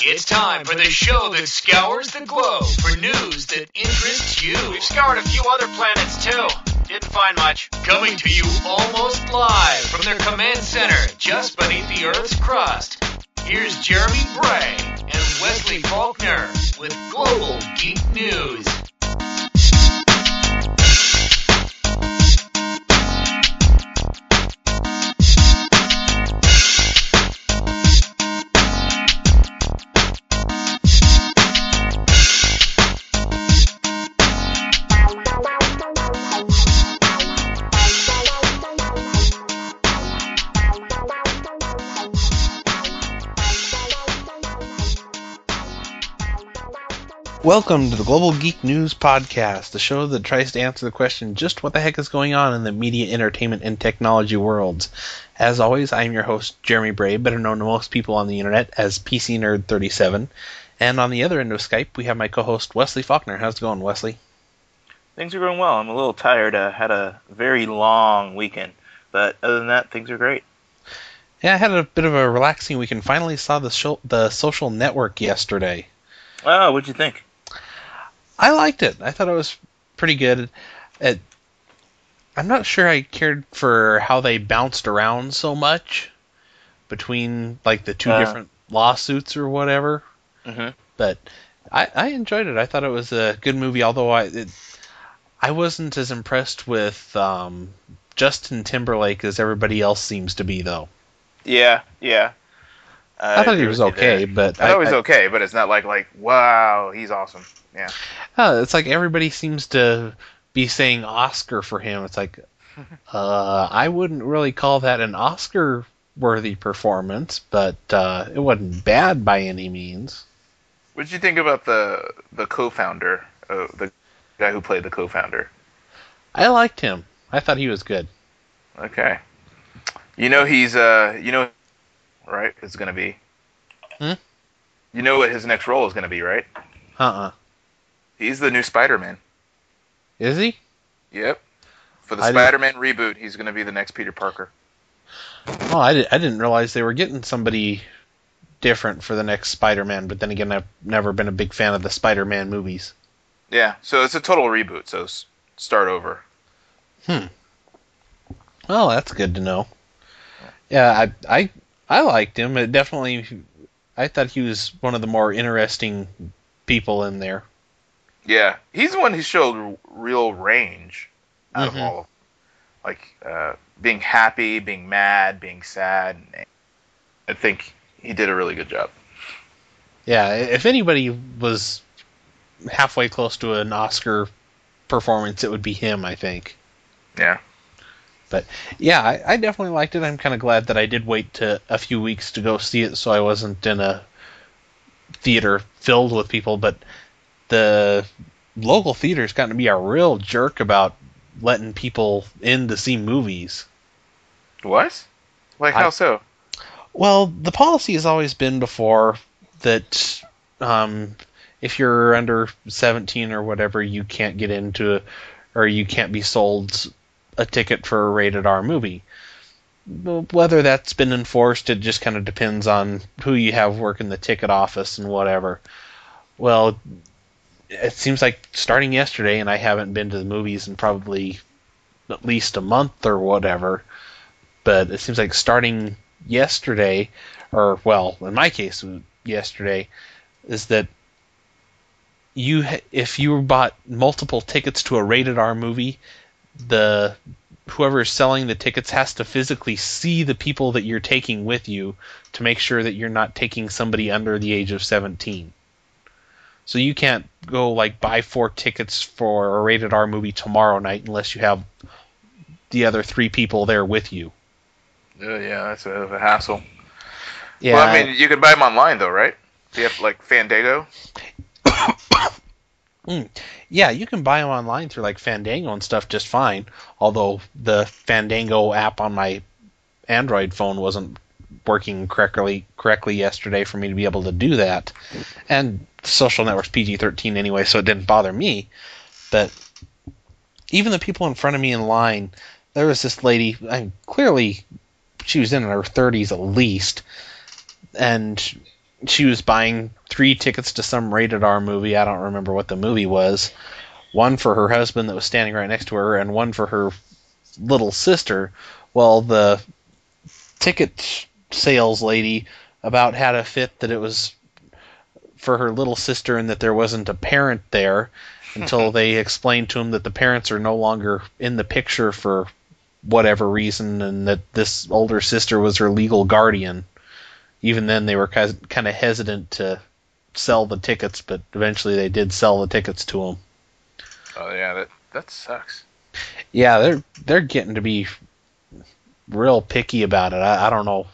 It's time for the show that scours the globe for news that interests you. We've scoured a few other planets too. Didn't find much. Coming to you almost live from their command center just beneath the Earth's crust. Here's Jeremy Bray and Wesley Faulkner with Global Geek News. Welcome to the Global Geek News Podcast, the show that tries to answer the question just what the heck is going on in the media, entertainment, and technology worlds. As always, I am your host, Jeremy Bray, better known to most people on the internet as PC Nerd 37 And on the other end of Skype, we have my co host, Wesley Faulkner. How's it going, Wesley? Things are going well. I'm a little tired. I had a very long weekend. But other than that, things are great. Yeah, I had a bit of a relaxing weekend. Finally saw the, show, the social network yesterday. Oh, what'd you think? I liked it. I thought it was pretty good. It, I'm not sure I cared for how they bounced around so much between like the two uh, different lawsuits or whatever. Mm-hmm. But I, I enjoyed it. I thought it was a good movie, although I it, I wasn't as impressed with um, Justin Timberlake as everybody else seems to be, though. Yeah, yeah. I, I thought he was okay, but I thought he was okay, but it's not like like wow, he's awesome. Yeah. Uh, it's like everybody seems to be saying Oscar for him. It's like, uh, I wouldn't really call that an Oscar worthy performance, but uh, it wasn't bad by any means. What did you think about the the co-founder, uh, the guy who played the co-founder? I liked him. I thought he was good. Okay. You know he's uh you know right is going to be. Hmm? You know what his next role is going to be, right? Uh-uh. He's the new Spider-Man. Is he? Yep. For the I Spider-Man didn't... reboot, he's going to be the next Peter Parker. Oh, I, did, I didn't realize they were getting somebody different for the next Spider-Man. But then again, I've never been a big fan of the Spider-Man movies. Yeah, so it's a total reboot. So start over. Hmm. Well, that's good to know. Yeah, I I I liked him. It definitely, I thought he was one of the more interesting people in there. Yeah, he's the one who showed real range out mm-hmm. of all of them. Like uh, being happy, being mad, being sad. I think he did a really good job. Yeah, if anybody was halfway close to an Oscar performance, it would be him. I think. Yeah. But yeah, I, I definitely liked it. I'm kind of glad that I did wait to a few weeks to go see it, so I wasn't in a theater filled with people. But the local theater's gotten to be a real jerk about letting people in to see movies. What? Like how I, so? Well, the policy has always been before that um, if you're under 17 or whatever, you can't get into, or you can't be sold a ticket for a rated R movie. Whether that's been enforced, it just kind of depends on who you have working the ticket office and whatever. Well, it seems like starting yesterday, and I haven't been to the movies in probably at least a month or whatever. But it seems like starting yesterday, or well, in my case, yesterday, is that you if you bought multiple tickets to a rated R movie, the whoever is selling the tickets has to physically see the people that you're taking with you to make sure that you're not taking somebody under the age of 17. So you can't go like buy four tickets for a rated R movie tomorrow night unless you have the other three people there with you. Uh, yeah, that's a, a hassle. Yeah. Well, I mean, you can buy them online though, right? Do you have like Fandango? Mm. Yeah, you can buy them online through like Fandango and stuff just fine. Although the Fandango app on my Android phone wasn't working correctly correctly yesterday for me to be able to do that. And social network's PG-13 anyway, so it didn't bother me. But even the people in front of me in line, there was this lady. I clearly, she was in her 30s at least, and she was buying three tickets to some rated R movie. I don't remember what the movie was. One for her husband that was standing right next to her, and one for her little sister. Well, the ticket sales lady about had a fit that it was for her little sister and that there wasn't a parent there until they explained to him that the parents are no longer in the picture for whatever reason and that this older sister was her legal guardian. Even then, they were kind of hesitant to sell the tickets, but eventually they did sell the tickets to him. Oh yeah, that that sucks. Yeah, they're they're getting to be real picky about it. I, I don't know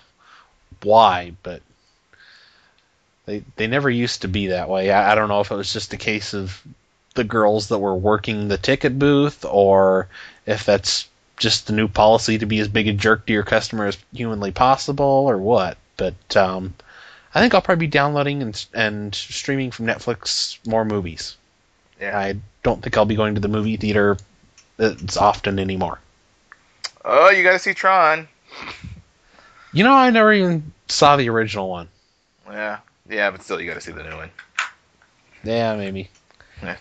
why, but they they never used to be that way. I, I don't know if it was just a case of the girls that were working the ticket booth, or if that's just the new policy to be as big a jerk to your customer as humanly possible, or what. But um, I think I'll probably be downloading and and streaming from Netflix more movies. Yeah. I don't think I'll be going to the movie theater as often anymore. Oh, you got to see Tron. You know, I never even saw the original one. Yeah, yeah, but still, you got to see the new one. Yeah, maybe. Yeah.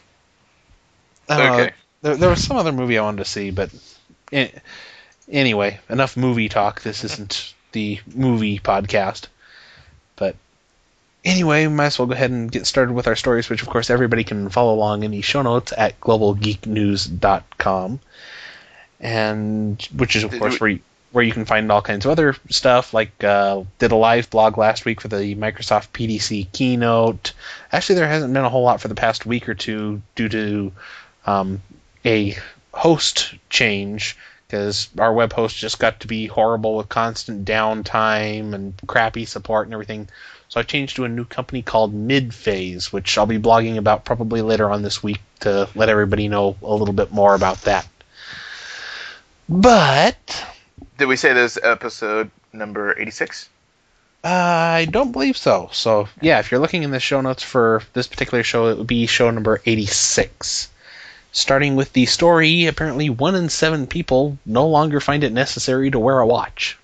Okay. There, there was some other movie I wanted to see, but anyway, enough movie talk. This isn't the movie podcast. But anyway, we might as well go ahead and get started with our stories, which of course everybody can follow along in the show notes at globalgeeknews.com, and which is of Did course we- where you, where you can find all kinds of other stuff. Like uh, did a live blog last week for the Microsoft PDC keynote. Actually, there hasn't been a whole lot for the past week or two due to um, a host change because our web host just got to be horrible with constant downtime and crappy support and everything. So I changed to a new company called Midphase, which I'll be blogging about probably later on this week to let everybody know a little bit more about that. But Did we say this episode number 86? I don't believe so. So yeah, if you're looking in the show notes for this particular show, it would be show number 86. Starting with the story, apparently one in seven people no longer find it necessary to wear a watch.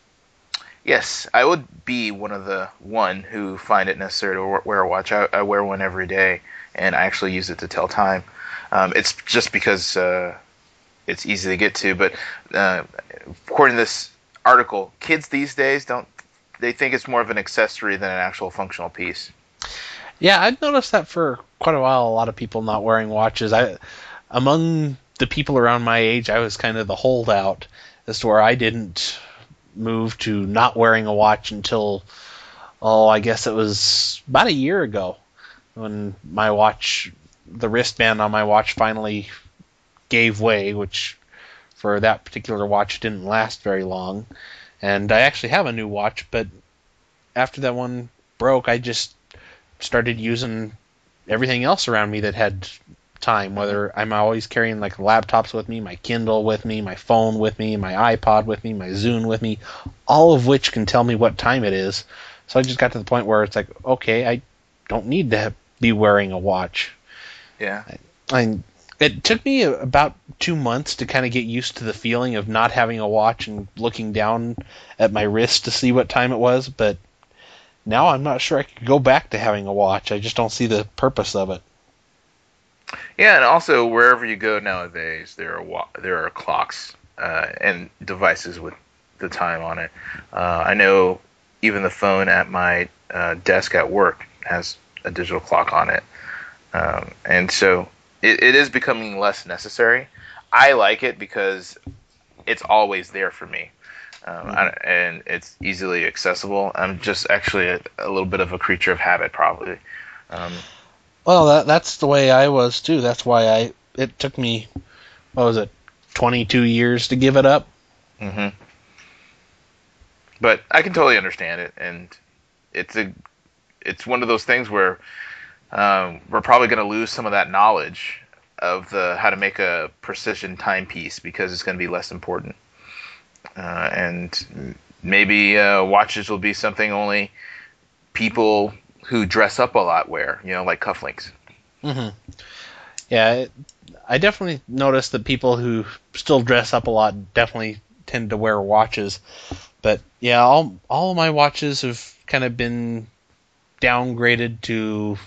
Yes, I would be one of the one who find it necessary to wear a watch. I, I wear one every day, and I actually use it to tell time. Um, it's just because uh, it's easy to get to. But uh, according to this article, kids these days don't. They think it's more of an accessory than an actual functional piece. Yeah, I've noticed that for quite a while. A lot of people not wearing watches. I, among the people around my age, I was kind of the holdout as to where I didn't move to not wearing a watch until, oh, I guess it was about a year ago when my watch, the wristband on my watch finally gave way, which for that particular watch didn't last very long. And I actually have a new watch, but after that one broke, I just started using everything else around me that had time. Whether I'm always carrying like laptops with me, my Kindle with me, my phone with me, my iPod with me, my Zune with me, all of which can tell me what time it is. So I just got to the point where it's like, okay, I don't need to be wearing a watch. Yeah. I it took me about two months to kind of get used to the feeling of not having a watch and looking down at my wrist to see what time it was, but now I'm not sure I could go back to having a watch. I just don't see the purpose of it. Yeah, and also wherever you go nowadays, there are wa- there are clocks uh, and devices with the time on it. Uh, I know even the phone at my uh, desk at work has a digital clock on it, um, and so it, it is becoming less necessary. I like it because it's always there for me. Um, I, and it's easily accessible. I'm just actually a, a little bit of a creature of habit, probably. Um, Well, that that's the way I was too. That's why I it took me what was it, 22 years to give it up. Mm-hmm. But I can totally understand it, and it's a, it's one of those things where um, we're probably going to lose some of that knowledge of the how to make a precision timepiece because it's going to be less important, uh, and maybe uh, watches will be something only people who dress up a lot wear, you know, like cufflinks. hmm Yeah, I definitely noticed that people who still dress up a lot definitely tend to wear watches. But yeah, all all of my watches have kind of been downgraded to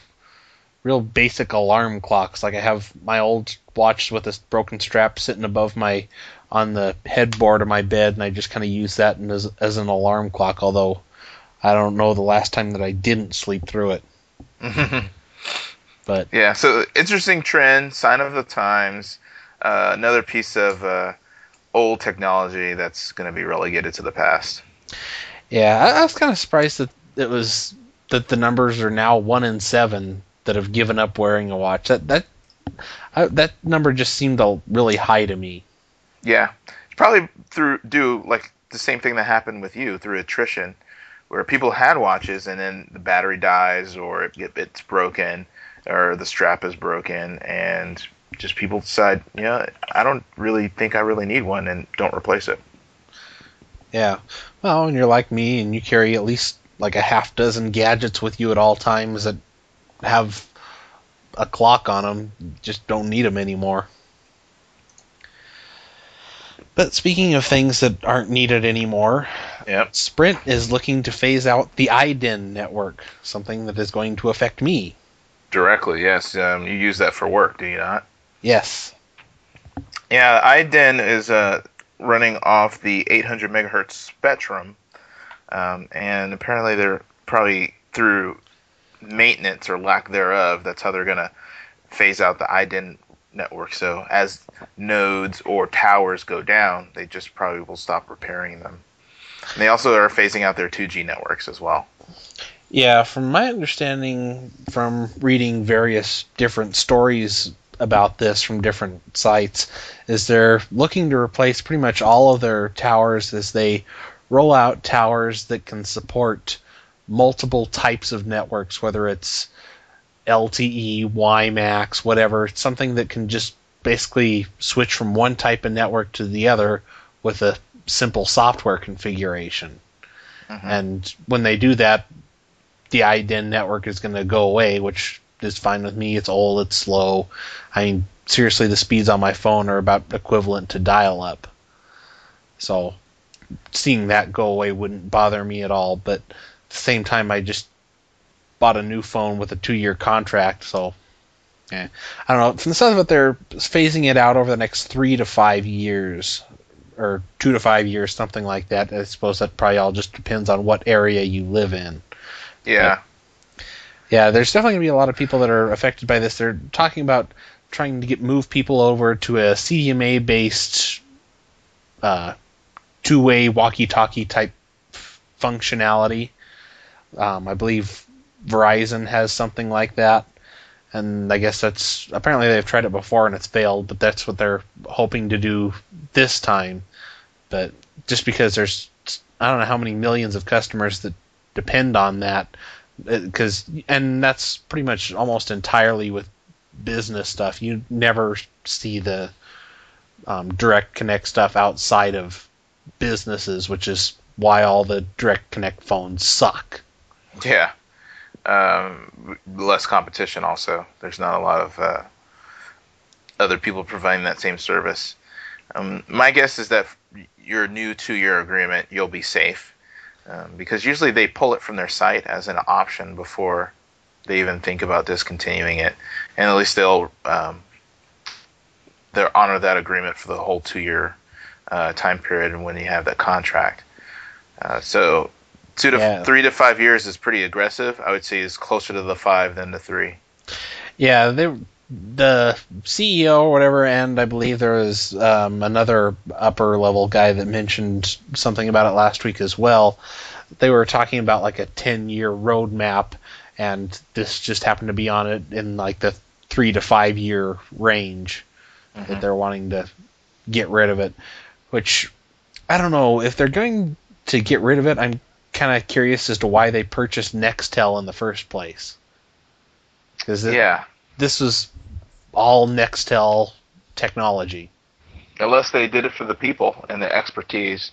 real basic alarm clocks. Like I have my old watch with this broken strap sitting above my on the headboard of my bed, and I just kind of use that as as an alarm clock. Although I don't know the last time that I didn't sleep through it. but yeah, so interesting trend, sign of the times. Uh, another piece of uh, old technology that's going to be relegated to the past. Yeah, I, I was kind of surprised that it was that the numbers are now one in seven that have given up wearing a watch. That that I, that number just seemed really high to me. Yeah, it's probably through do like the same thing that happened with you through attrition, where people had watches and then the battery dies or it, it's broken or the strap is broken and just people decide, you know, I don't really think I really need one and don't replace it. Yeah. Well, and you're like me and you carry at least like a half dozen gadgets with you at all times that have a clock on them, just don't need them anymore. But speaking of things that aren't needed anymore, yep. Sprint is looking to phase out the iDEN network, something that is going to affect me. Directly, yes. Um, you use that for work, do you not? Yes. Yeah, iDEN is uh, running off the 800 megahertz spectrum, um, and apparently they're probably through maintenance or lack thereof. That's how they're gonna phase out the iDEN network. So as nodes or towers go down, they just probably will stop repairing them. And they also are phasing out their 2G networks as well. Yeah, from my understanding from reading various different stories about this from different sites is they're looking to replace pretty much all of their towers as they roll out towers that can support multiple types of networks, whether it's LTE, WiMAX, whatever, something that can just basically switch from one type of network to the other with a simple software configuration. Mm-hmm. And when they do that, the iDEN network is going to go away, which is fine with me. It's old, it's slow. I mean, seriously, the speeds on my phone are about equivalent to dial up. So seeing that go away wouldn't bother me at all. But the same time, I just bought a new phone with a two year contract. So yeah. I don't know. From the sounds of it, they're phasing it out over the next three to five years. Or two to five years, something like that. I suppose that probably all just depends on what area you live in. Yeah. But, yeah, there's definitely going to be a lot of people that are affected by this. They're talking about trying to get move people over to a CDMA based uh, two way walkie talkie type functionality. Um, I believe Verizon has something like that. And I guess that's apparently they've tried it before and it's failed, but that's what they're hoping to do this time. But just because there's I don't know how many millions of customers that depend on that, because and that's pretty much almost entirely with business stuff. You never see the um, direct connect stuff outside of businesses, which is why all the direct connect phones suck. Yeah, um, less competition. Also, there's not a lot of uh, other people providing that same service. Um, my guess is that your new two-year agreement, you'll be safe um, because usually they pull it from their site as an option before they even think about discontinuing it, and at least they'll um, they'll honor that agreement for the whole two year uh, time period when you have that contract. Uh, so two to yeah. three to five years is pretty aggressive. I would say is closer to the five than the three. Yeah, they the CEO or whatever, and I believe there was um, another upper level guy that mentioned something about it last week as well. They were talking about like a 10 year roadmap, and this just happened to be on it in like the three to five year range mm-hmm. that they're wanting to get rid of it. Which I don't know if they're going to get rid of it. I'm kind of curious as to why they purchased Nextel in the first place. Because yeah, this was all Nextel technology. Unless they did it for the people and the expertise,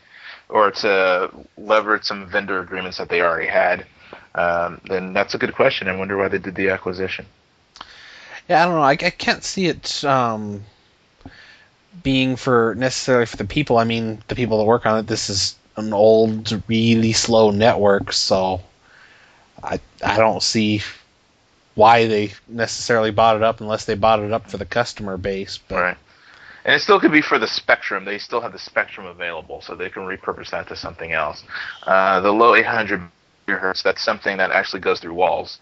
or to leverage some vendor agreements that they already had, um, then that's a good question. I wonder why they did the acquisition. Yeah, I don't know. I, I can't see it um, being for necessarily for the people. I mean, the people that work on it. This is an old, really slow network, so I I don't see why they necessarily bought it up unless they bought it up for the customer base. But Right. And it still could be for the Spectrum. They still have the Spectrum available, so they can repurpose that to something else. Uh, the low 800 megahertz, that's something that actually goes through walls.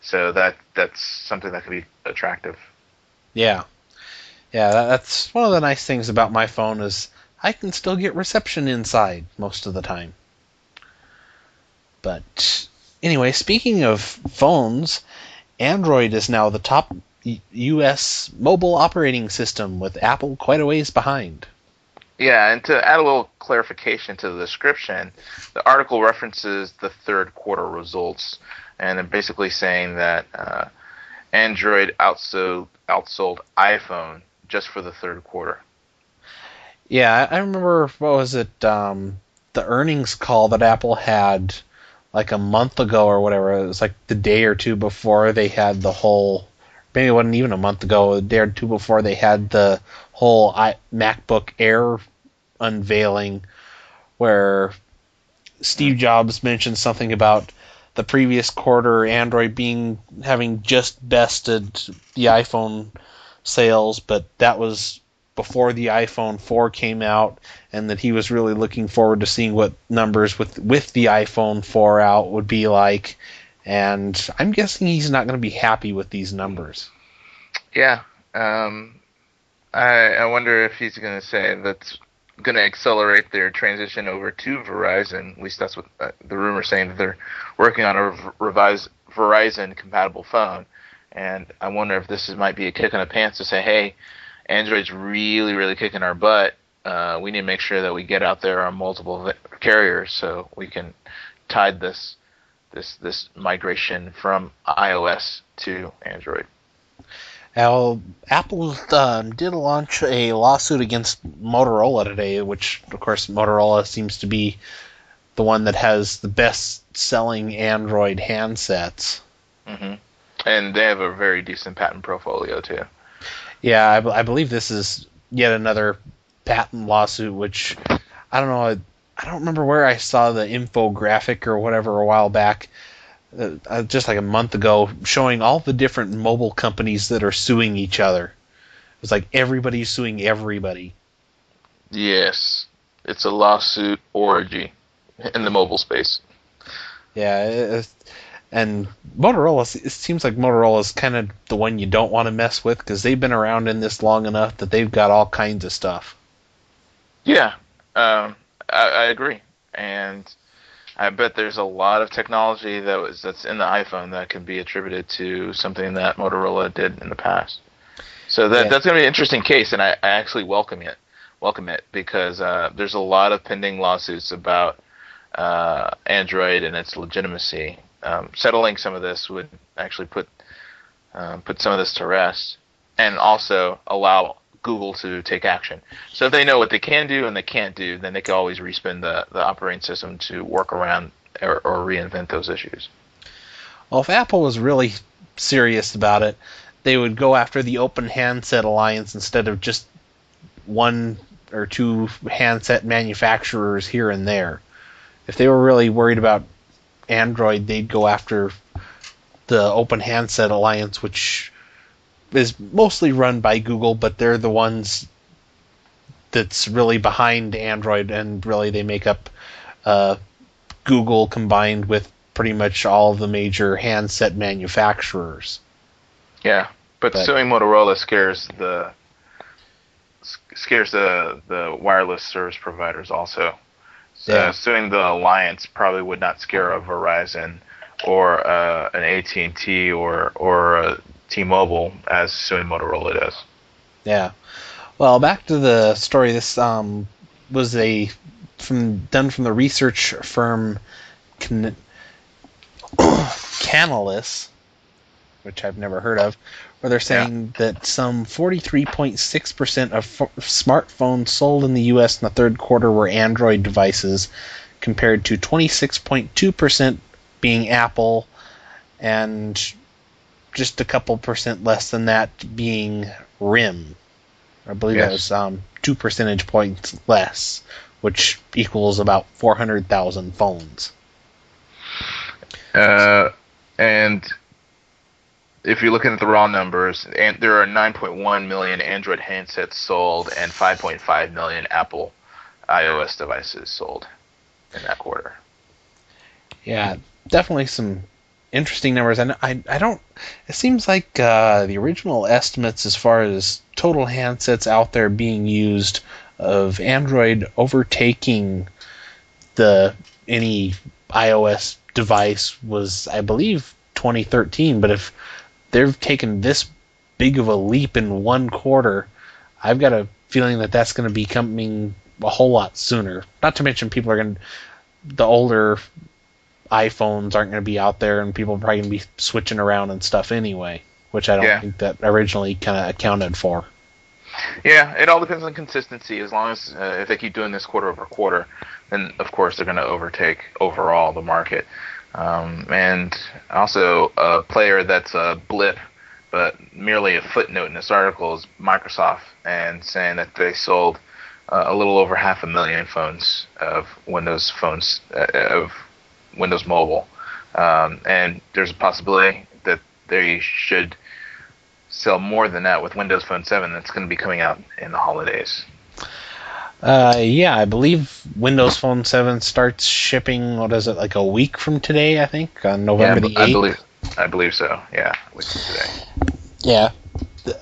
So that that's something that could be attractive. yeah, yeah, that's one of the nice things about my phone is I can still get reception inside most of the time. But anyway, speaking of phones, Android is now the top U.S. mobile operating system, with Apple quite a ways behind. Yeah, and to add a little clarification to the description, the article references the third quarter results, and they're basically saying that uh, Android outsold outsold iPhone just for the third quarter. Yeah, I remember what was it? Um, the earnings call that Apple had like a month ago or whatever. It was like the day or two before they had the whole. Maybe it wasn't even a month ago. A day or two before they had the whole I, MacBook Air unveiling, where Steve Jobs mentioned something about the previous quarter Android being having just bested the iPhone sales, but that was before the iPhone 4 came out, and that he was really looking forward to seeing what numbers with with the iPhone 4 out would be like. And I'm guessing he's not going to be happy with these numbers. Yeah, um, I I wonder if he's going to say that's going to accelerate their transition over to Verizon. At least that's what uh, the rumor saying that they're working on a revised Verizon compatible phone. And I wonder if this is, might be a kick in the pants to say, hey, Android's really, really kicking our butt. Uh, we need to make sure that we get out there on multiple carriers so we can tide this this this migration from iOS to Android. Now, Apple uh, did launch a lawsuit against Motorola today, which, of course, Motorola seems to be the one that has the best selling Android handsets. Mm-hmm. And they have a very decent patent portfolio too. Yeah, I, I believe this is yet another patent lawsuit, which I don't know. I, I don't remember where I saw the infographic or whatever a while back, uh, uh, just like a month ago, showing all the different mobile companies that are suing each other. It's like everybody's suing everybody. Yes, it's a lawsuit orgy in the mobile space. Yeah, and Motorola. It seems like Motorola is kind of the one you don't want to mess with because they've been around in this long enough that they've got all kinds of stuff. Yeah, um, I, I agree, and I bet there's a lot of technology that was that's in the iPhone that can be attributed to something that Motorola did in the past. So that Yeah. that's going to be an interesting case, and I, I actually welcome it, welcome it because uh, there's a lot of pending lawsuits about uh, Android and its legitimacy. Um, settling some of this would actually put um, put some of this to rest, and also allow Google to take action. So if they know what they can do and they can't do, then they can always respin the, the operating system to work around or, or reinvent those issues. Well, if Apple was really serious about it, they would go after the Open Handset Alliance instead of just one or two handset manufacturers here and there. If they were really worried about Android, they'd go after the Open Handset Alliance, which is mostly run by Google, but they're the ones that's really behind Android, and really they make up uh, Google combined with pretty much all of the major handset manufacturers. Yeah, but, But- suing Motorola scares the scares the the wireless service providers also. So Yeah. suing the alliance probably would not scare a Verizon or uh, an AT and T or or a T-Mobile as suing Motorola does. Yeah. Well, back to the story. This um, was a from done from the research firm Can- Canalys, which I've never heard of, they're saying that some 43.6% of f- smartphones sold in the U.S. in the third quarter were Android devices, compared to 26.2% being Apple, and just a couple percent less than that being RIM. I believe that was um, two percentage points less, which equals about 400,000 phones. Uh, and if you're looking at the raw numbers, and there are 9.1 million Android handsets sold and 5.5 million Apple iOS devices sold in that quarter. Yeah, definitely some interesting numbers. And I, I don't. It seems like uh, the original estimates, as far as total handsets out there being used, of Android overtaking the any iOS device was, I believe, 2013. But if they've taken this big of a leap in one quarter, I've got a feeling that that's going to be coming a whole lot sooner. Not to mention, people are going to the older iPhones aren't going to be out there, and people are probably going to be switching around and stuff anyway, which I don't Yeah. think that originally kind of accounted for. Yeah, it all depends on consistency. As long as uh, if they keep doing this quarter over quarter, then of course they're going to overtake overall the market. Um, and also a player that's a blip, but merely a footnote in this article is Microsoft, and saying that they sold uh, a little over half a million phones of Windows phones uh, of Windows Mobile, um, and there's a possibility that they should sell more than that with Windows Phone 7 that's going to be coming out in the holidays. Uh, yeah, I believe Windows Phone 7 starts shipping, what is it, like a week from today, I think, on November yeah, the I believe I believe so. Yeah, which is today. Yeah.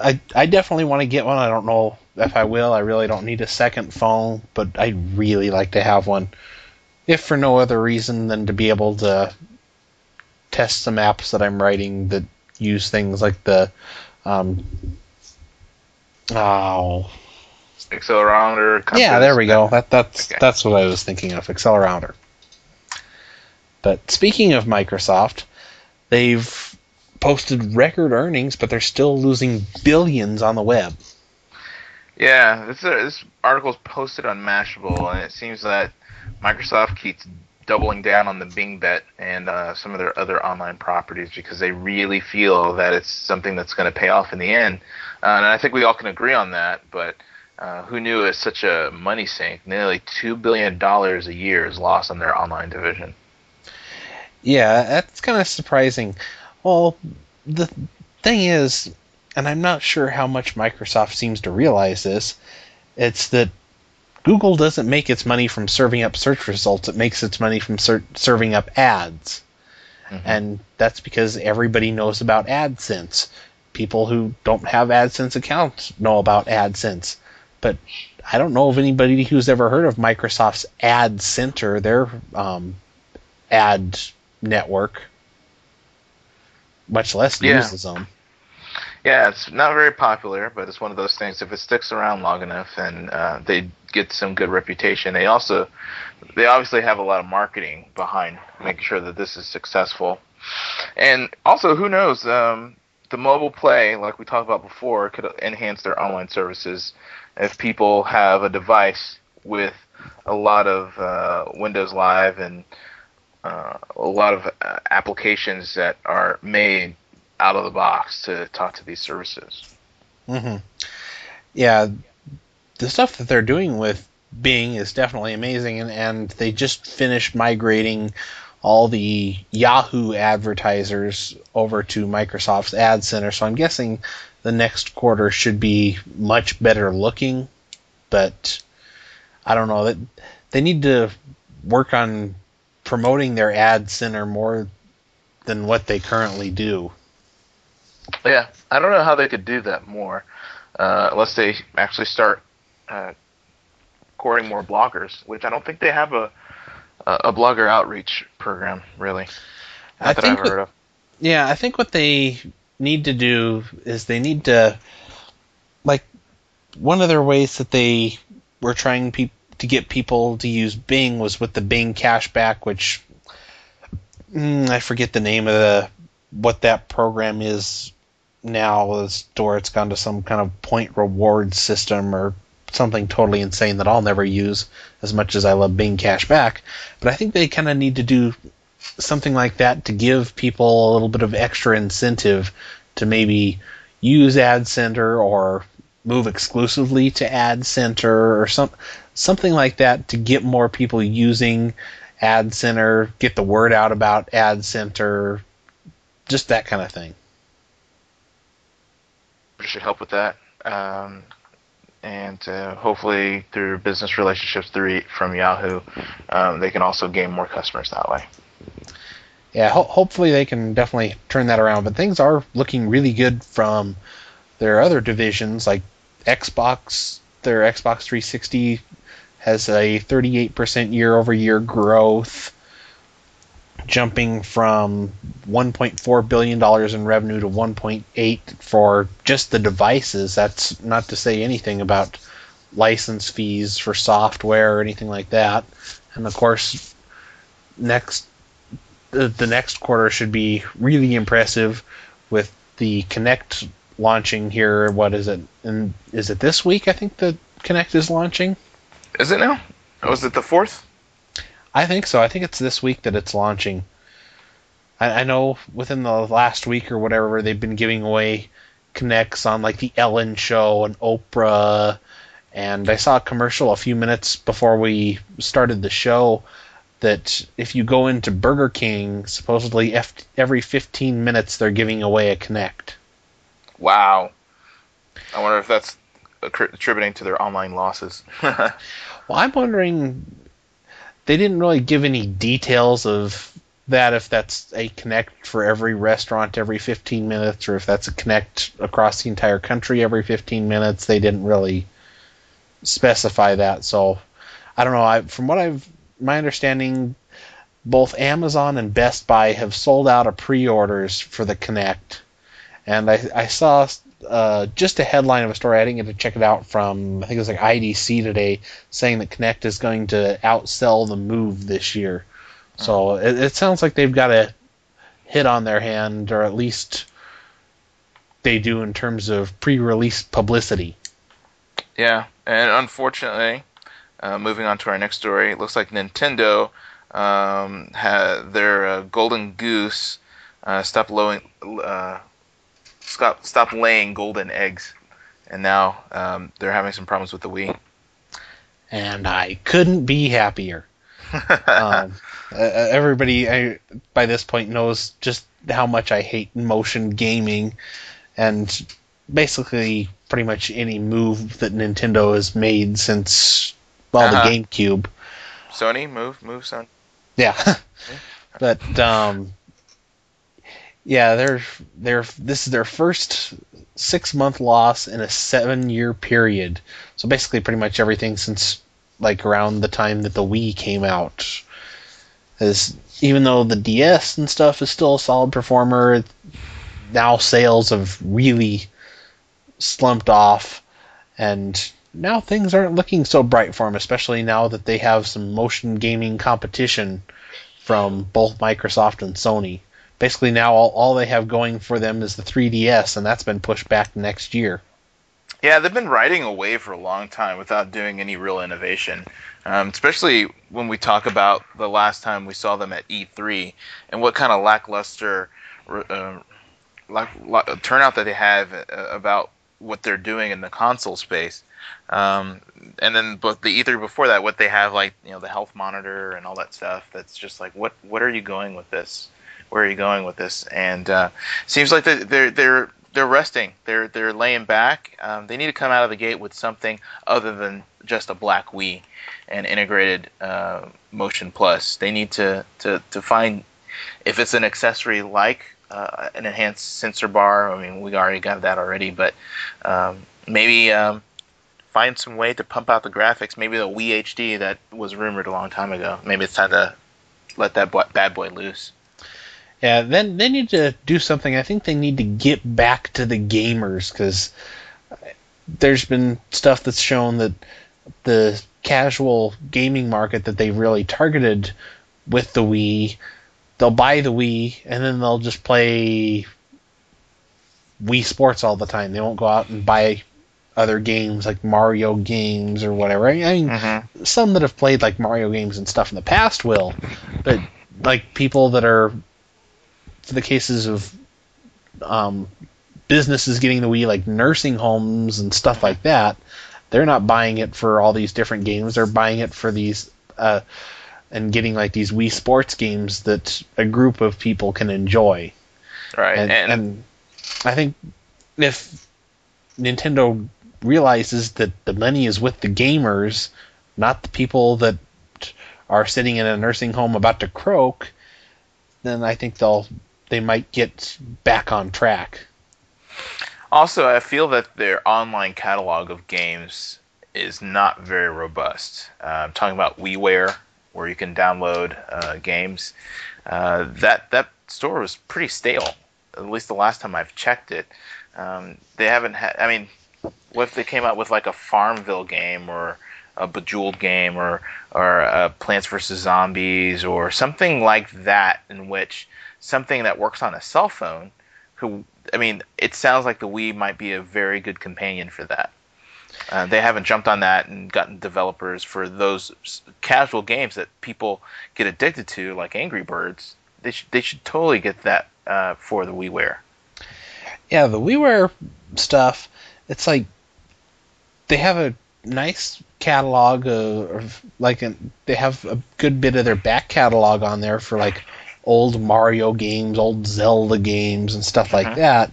I, I definitely want to get one. I don't know if I will. I really don't need a second phone, but I'd really like to have one. If for no other reason than to be able to test some apps that I'm writing that use things like the. Um, oh. Accelerometer. Yeah, there we go. That that's Okay. that's what I was thinking of, accelerometer. But speaking of Microsoft, they've posted record earnings, but they're still losing billions on the web. Yeah, this uh, this article is posted on Mashable, and it seems that Microsoft keeps doubling down on the Bing bet and uh, some of their other online properties because they really feel that it's something that's going to pay off in the end. Uh, and I think we all can agree on that. But uh, who knew it's such a money sink? Nearly two billion dollars a year is lost on their online division. Yeah, that's kind of surprising. Well, the thing is, and I'm not sure how much Microsoft seems to realize this, it's that Google doesn't make its money from serving up search results, it makes its money from ser- serving up ads. And that's because everybody knows about AdSense. People who don't have AdSense accounts know about AdSense. But I don't know of anybody who's ever heard of Microsoft's Ad Center, their um, ad network, much less Yeah. uses them. Yeah, it's not very popular, but it's one of those things. If it sticks around long enough and uh, they get some good reputation, they also they obviously have a lot of marketing behind making sure that this is successful. And also, who knows? Um, the mobile play, like we talked about before, could enhance their online services if people have a device with a lot of uh, Windows Live and uh, a lot of uh, applications that are made out of the box to talk to these services. Mm-hmm. Yeah, the stuff that they're doing with Bing is definitely amazing, and, and they just finished migrating all the Yahoo advertisers over to Microsoft's Ad Center. So I'm guessing the next quarter should be much better looking, but I don't know that they need to work on promoting their Ad Center more than what they currently do. Yeah, I don't know how they could do that more, uh, unless they actually start uh, courting more bloggers, which I don't think they have a a blogger outreach program really. Not I that think I've what- heard of. Yeah, I think what they need to do is they need to, like, one of their ways that they were trying peop- to get people to use Bing was with the Bing cashback, which mm, I forget the name of the what that program is now. The store it's gone to some kind of point reward system or something totally insane that I'll never use as much as I love Bing cashback. But I think they kind of need to do something like that to give people a little bit of extra incentive to maybe use Ad Center or move exclusively to Ad Center or some something like that to get more people using Ad Center, get the word out about Ad Center, just that kind of thing. Should help with that. Um, and uh, hopefully through business relationships through from Yahoo, um, they can also gain more customers that way. Yeah, ho- hopefully they can definitely turn that around. But things are looking really good from their other divisions, like Xbox. Their Xbox 360 has a 38% year-over-year growth, jumping from 1.4 billion dollars in revenue to 1.8 for just the devices. That's not to say anything about license fees for software or anything like that. And of course, next the, next quarter should be really impressive with the Kinect launching here. What is it? And is it this week? I think the Kinect is launching. Is it now? Oh, Was it the fourth? I think so. I think it's this week that it's launching. I, I know within the last week or whatever they've been giving away Kinects on like the Ellen Show and Oprah, and I saw a commercial a few minutes before we started the show that if you go into Burger King, supposedly every 15 minutes they're giving away a Kinect. Wow. I wonder if that's attributing to their online losses. well, I'm wondering. They didn't really give any details of that if that's a Kinect for every restaurant every 15 minutes or if that's a Kinect across the entire country every 15 minutes. They didn't really specify that. So I don't know. I, from what I've my understanding, both Amazon and Best Buy have sold out of pre-orders for the Kinect, and I, I saw uh, just a headline of a story. I didn't get to check it out from I think it was like IDC today, saying that Kinect is going to outsell the Move this year. So it, it sounds like they've got a hit on their hand, or at least they do in terms of pre-release publicity. Yeah, and unfortunately, uh, moving on to our next story, it looks like Nintendo um, had their uh, golden goose uh, stopped lowing, uh, stop stop laying golden eggs, and now um, they're having some problems with the Wii. And I couldn't be happier. um, everybody I, by this point knows just how much I hate motion gaming, and basically pretty much any move that Nintendo has made since well uh-huh. the GameCube. Sony move move Sony. Yeah, but um, yeah, they're they're this is their first six month loss in a seven year period. So basically, pretty much everything since like around the time that the Wii came out. As even though the DS and stuff is still a solid performer, now sales have really slumped off, and now things aren't looking so bright for them, especially now that they have some motion gaming competition from both Microsoft and Sony basically now all, all they have going for them is the 3DS, and that's been pushed back next year. Yeah, they've been riding away for a long time without doing any real innovation. Um, especially when we talk about the last time we saw them at E3 and what kind of lackluster uh, lack, lack, turnout that they have uh, about what they're doing in the console space. Um, and then, but the E3 before that, what they have like you know the health monitor and all that stuff. That's just like what what are you going with this? where are you going with this? And uh, seems like they're they're they're resting. They're they're laying back. Um, they need to come out of the gate with something other than just a black Wii and integrated uh, Motion Plus. They need to, to, to find if it's an accessory like uh, an enhanced sensor bar. I mean, we already got that already, but um, maybe um, find some way to pump out the graphics. Maybe the Wii HD that was rumored a long time ago. Maybe it's time to let that bad boy loose. Yeah, then they need to do something. I think they need to get back to the gamers because there's been stuff that's shown that the casual gaming market that they really targeted with the Wii, they'll buy the Wii and then they'll just play Wii Sports all the time. They won't go out and buy other games like Mario games or whatever. I mean, mm-hmm. some that have played like Mario games and stuff in the past will, but like people that are for the cases of um, businesses getting the Wii, like nursing homes and stuff like that, they're not buying it for all these different games. They're buying it for these. Uh, and getting like these Wii Sports games that a group of people can enjoy. Right. And, And, and I think if Nintendo realizes that the money is with the gamers, not the people that are sitting in a nursing home about to croak, then I think they'll they might get back on track. also, I feel that their online catalog of games is not very robust. Uh, I'm talking about WiiWare, where you can download uh, games. Uh, that that store was pretty stale. At least the last time I've checked it, um, they haven't had. I mean, what if they came out with like a Farmville game or a Bejeweled game or or a Plants vs Zombies or something like that, in which something that works on a cell phone. Who I mean, it sounds like the Wii might be a very good companion for that. Uh, they haven't jumped on that and gotten developers for those casual games that people get addicted to, like Angry Birds. They should they should totally get that uh, for the WiiWare. Yeah, the WiiWare stuff, it's like they have a nice catalog of, of like an, they have a good bit of their back catalog on there for like old Mario games, old Zelda games and stuff like Mhm. that.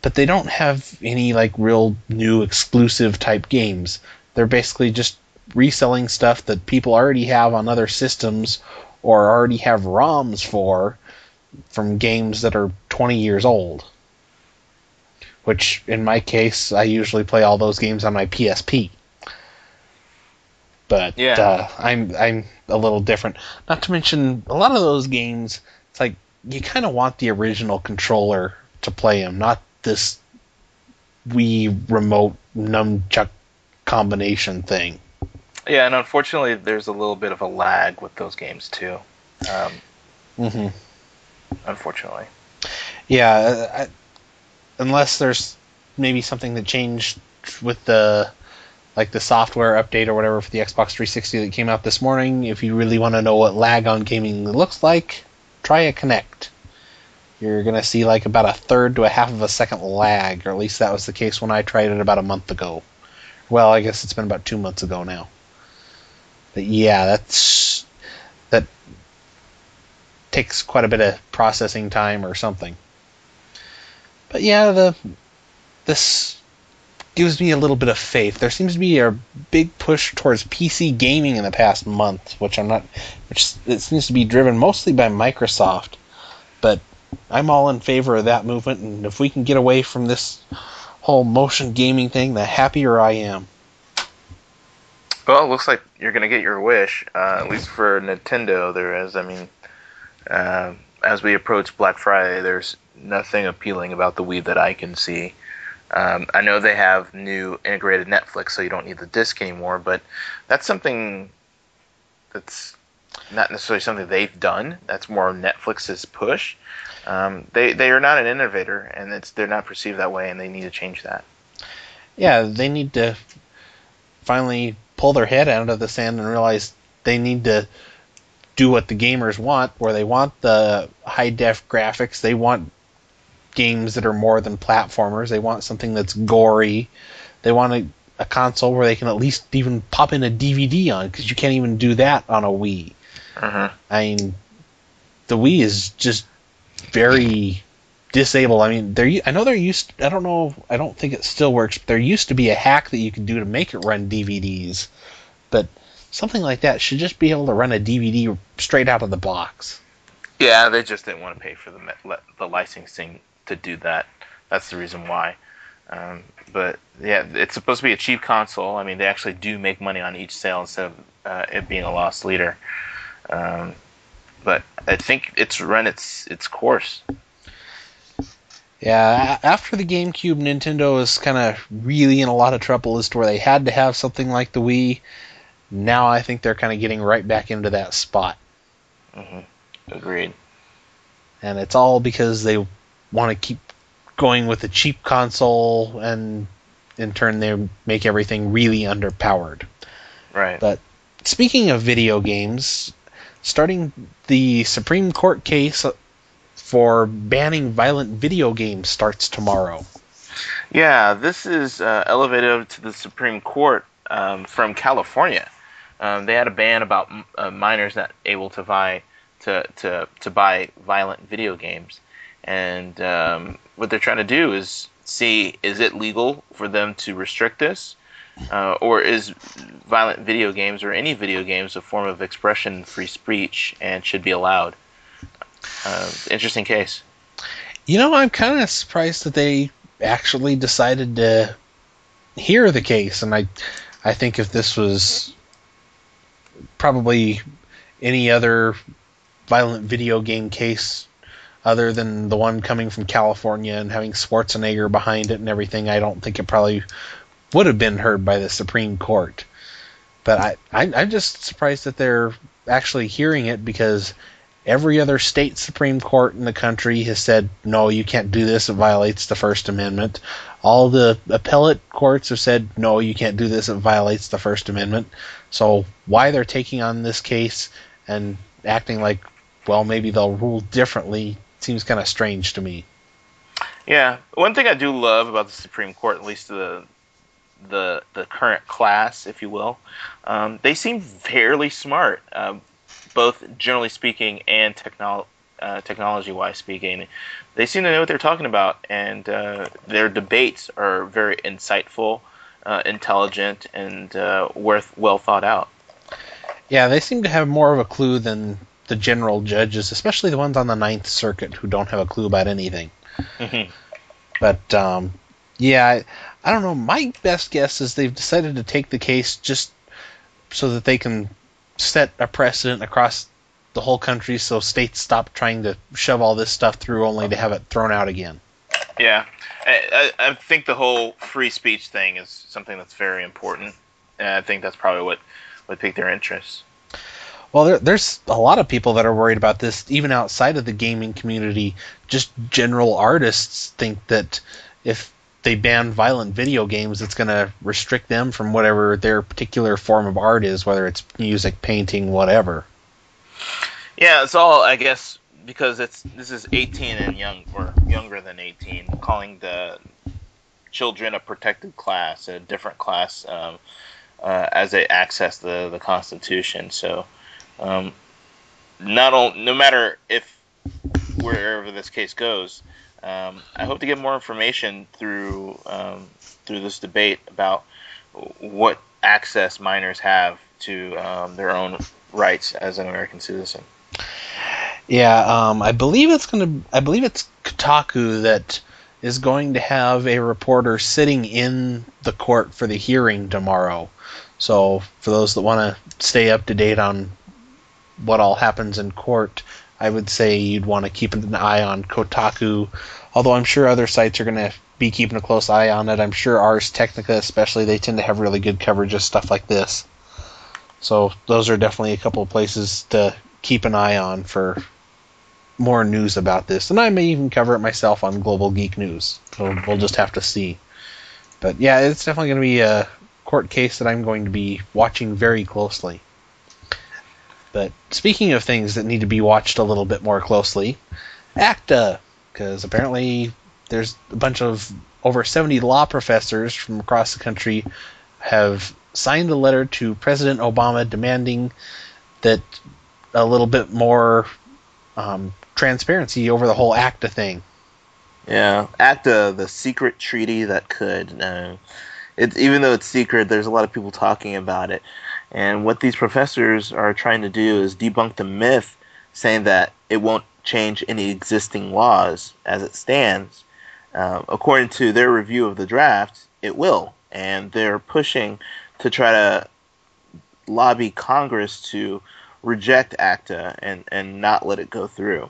But they don't have any like real new exclusive type games. They're basically just reselling stuff that people already have on other systems or already have ROMs for from games that are 20 years old which in my case, I usually play all those games on my PSP. But Yeah. uh, I'm I'm a little different. Not to mention a lot of those games. It's like you kind of want the original controller to play them, not this Wii remote nunchuck combination thing. Yeah, and unfortunately, there's a little bit of a lag with those games too. Um, hmm unfortunately. Yeah, I, unless there's maybe something that changed with the like the software update or whatever for the Xbox 360 that came out this morning. If you really want to know what lag on gaming looks like, try a Kinect. You're gonna see like about a third to a half of a second lag, or at least that was the case when I tried it about a month ago. Well, I guess it's been about two months ago now. But yeah, that's that takes quite a bit of processing time or something. But yeah, the this gives me a little bit of faith. There seems to be a big push towards PC gaming in the past month, which I'm not, which it seems to be driven mostly by Microsoft. But I'm all in favor of that movement, and if we can get away from this whole motion gaming thing, the happier I am. Well, it looks like you're gonna get your wish. Uh, at least for Nintendo, there is. I mean, uh, as we approach Black Friday, there's nothing appealing about the Wii that I can see. Um, I know they have new integrated Netflix, so you don't need the disc anymore. But that's something that's not necessarily something they've done. That's more Netflix's push. Um, they they are not an innovator, and it's they're not perceived that way, and they need to change that. Yeah, they need to finally pull their head out of the sand and realize they need to do what the gamers want, where they want the high def graphics. They want games that are more than platformers. They want something that's gory. They want a, a console where they can at least even pop in a DVD on, because you can't even do that on a Wii. hmm I mean, the Wii is just very disabled. I mean, there. I know there used. I don't know. I don't think it still works. But there used to be a hack that you could do to make it run DVDs, but something like that should just be able to run a DVD straight out of the box. Yeah, they just didn't want to pay for the the licensing to do that. That's the reason why. Um, but yeah, it's supposed to be a cheap console. I mean, they actually do make money on each sale instead of uh, it being a loss leader. Um, but I think it's run its its course. Yeah, after the GameCube, Nintendo was kind of really in a lot of trouble as to where they had to have something like the Wii. Now I think they're kind of getting right back into that spot. hmm Agreed. and it's all because they want to keep going with a cheap console and in turn they make everything really underpowered Right. but speaking of video games starting the supreme court case for banning violent video games starts tomorrow Yeah, this is uh, elevated up to the Supreme Court um, from California. um, they had a ban about uh, minors not able to buy to, to, to buy violent video games. And um, what they're trying to do is see is it legal for them to restrict this? Uh, or is violent video games or any video games a form of expression, free speech, and should be allowed? Uh, interesting case. You know, I'm kind of surprised that they actually decided to hear the case, and I, I think if this was probably any other violent video game case other than the one coming from California and having Schwarzenegger behind it and everything, I don't think it probably would have been heard by the Supreme Court. But I, I I'm just surprised that they're actually hearing it because every other state Supreme Court in the country has said no, you can't do this; it violates the First Amendment. All the appellate courts have said no, you can't do this; it violates the First Amendment. So why they're taking on this case and acting like, well, maybe they'll rule differently seems kind of strange to me. Yeah, one thing I do love about the Supreme Court, at least the the the current class, if you will, um, they seem fairly smart, uh, both generally speaking and uh, technology wise speaking. They seem to know what they're talking about, and uh, their debates are very insightful, uh, intelligent, and uh, worth well thought out. Yeah, they seem to have more of a clue than the general judges, especially the ones on the Ninth Circuit who don't have a clue about anything. Mm-hmm. But um, yeah, I, I don't know. My best guess is they've decided to take the case just so that they can set a precedent across the whole country, so states stop trying to shove all this stuff through, only to have it thrown out again. Yeah, I, I, I think the whole free speech thing is something that's very important, and I think that's probably what would pique their interest. Well, there, there's a lot of people that are worried about this, even outside of the gaming community. Just general artists think that if they ban violent video games, it's going to restrict them from whatever their particular form of art is, whether it's music, painting, whatever. Yeah, it's all I guess because it's this is 18 and young or younger than 18, calling the children a protected class, a different class, um, uh, as they access the the Constitution. So, um, not all, no matter if wherever this case goes, um, I hope to get more information through um, through this debate about what access minors have to um, their own rights as an American citizen. Yeah, um, I believe it's going to. I believe it's Kotaku that is going to have a reporter sitting in the court for the hearing tomorrow. So for those that want to stay up to date on what all happens in court, I would say you'd want to keep an eye on Kotaku. Although I'm sure other sites are going to be keeping a close eye on it. I'm sure Ars Technica, especially, they tend to have really good coverage of stuff like this. So those are definitely a couple of places to keep an eye on for more news about this. And I may even cover it myself on Global Geek News. So we'll just have to see. But yeah, it's definitely going to be a court case that I'm going to be watching very closely. But speaking of things that need to be watched a little bit more closely, ACTA, because apparently there's a bunch of over 70 law professors from across the country have signed a letter to President Obama demanding that a little bit more um, transparency over the whole ACTA thing. Yeah, ACTA, the secret treaty that could. Uh, it, even though it's secret, there's a lot of people talking about it. And what these professors are trying to do is debunk the myth, saying that it won't change any existing laws as it stands. Uh, according to their review of the draft, it will. And they're pushing to try to lobby Congress to reject ACTA and, and not let it go through.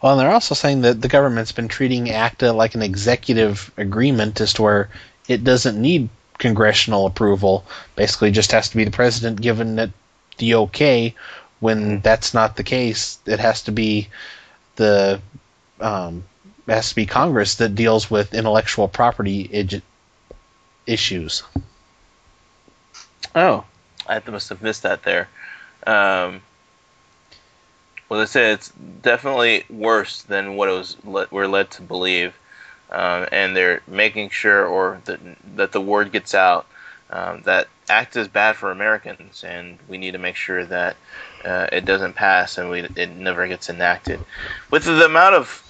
Well, and they're also saying that the government's been treating ACTA like an executive agreement as to where it doesn't need congressional approval. Basically, just has to be the president giving it the okay. When that's not the case, it has to be the um, has to be Congress that deals with intellectual property ig- issues. Oh, I must have missed that there. Um, well, they say it's definitely worse than what it was le- we're led to believe, um, and they're making sure or that that the word gets out um, that ACTA is bad for Americans, and we need to make sure that uh, it doesn't pass and we, it never gets enacted. With the amount of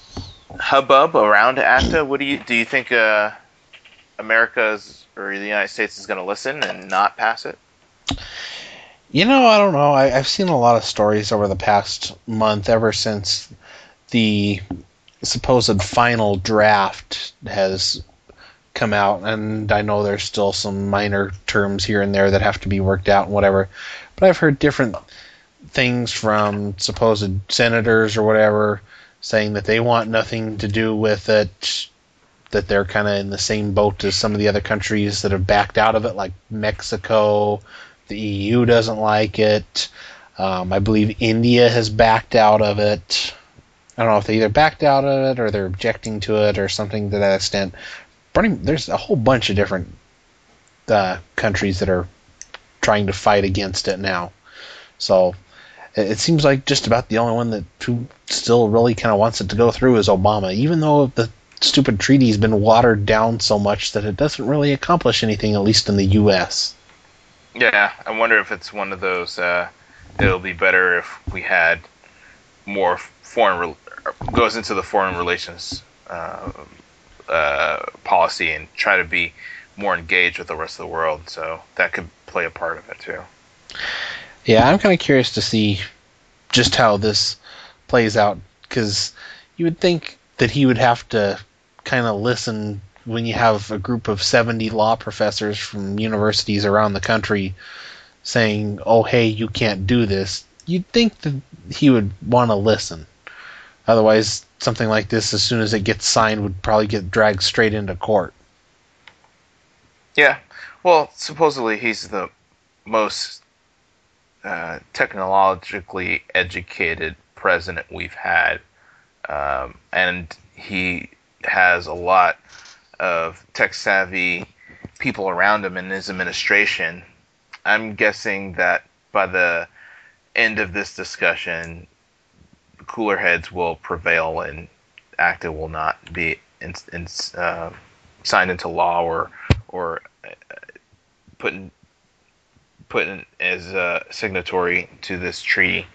hubbub around ACTA, what do you do? You think uh, America's or the United States is going to listen and not pass it? You know, I don't know. I, I've seen a lot of stories over the past month, ever since the supposed final draft has come out, and I know there's still some minor terms here and there that have to be worked out and whatever. But I've heard different things from supposed senators or whatever saying that they want nothing to do with it, that they're kind of in the same boat as some of the other countries that have backed out of it, like Mexico. The EU doesn't like it. Um, I believe India has backed out of it. I don't know if they either backed out of it or they're objecting to it or something to that extent. there's a whole bunch of different uh, countries that are trying to fight against it now. So it seems like just about the only one that who still really kind of wants it to go through is Obama, even though the stupid treaty's been watered down so much that it doesn't really accomplish anything, at least in the U.S. Yeah, I wonder if it's one of those. Uh, it'll be better if we had more foreign re- goes into the foreign relations uh, uh, policy and try to be more engaged with the rest of the world. So that could play a part of it too. Yeah, I'm kind of curious to see just how this plays out because you would think that he would have to kind of listen when you have a group of 70 law professors from universities around the country saying, "Oh, hey, you can't do this." You'd think that he would want to listen. Otherwise, something like this, as soon as it gets signed, would probably get dragged straight into court. Yeah. Well, supposedly he's the most uh, technologically educated president we've had, um, and he has a lot of tech savvy people around him in his administration. I'm guessing that by the end of this discussion, cooler heads will prevail and ACTA will not be in, in, uh, signed into law or or uh, put in put in as a signatory to this treaty.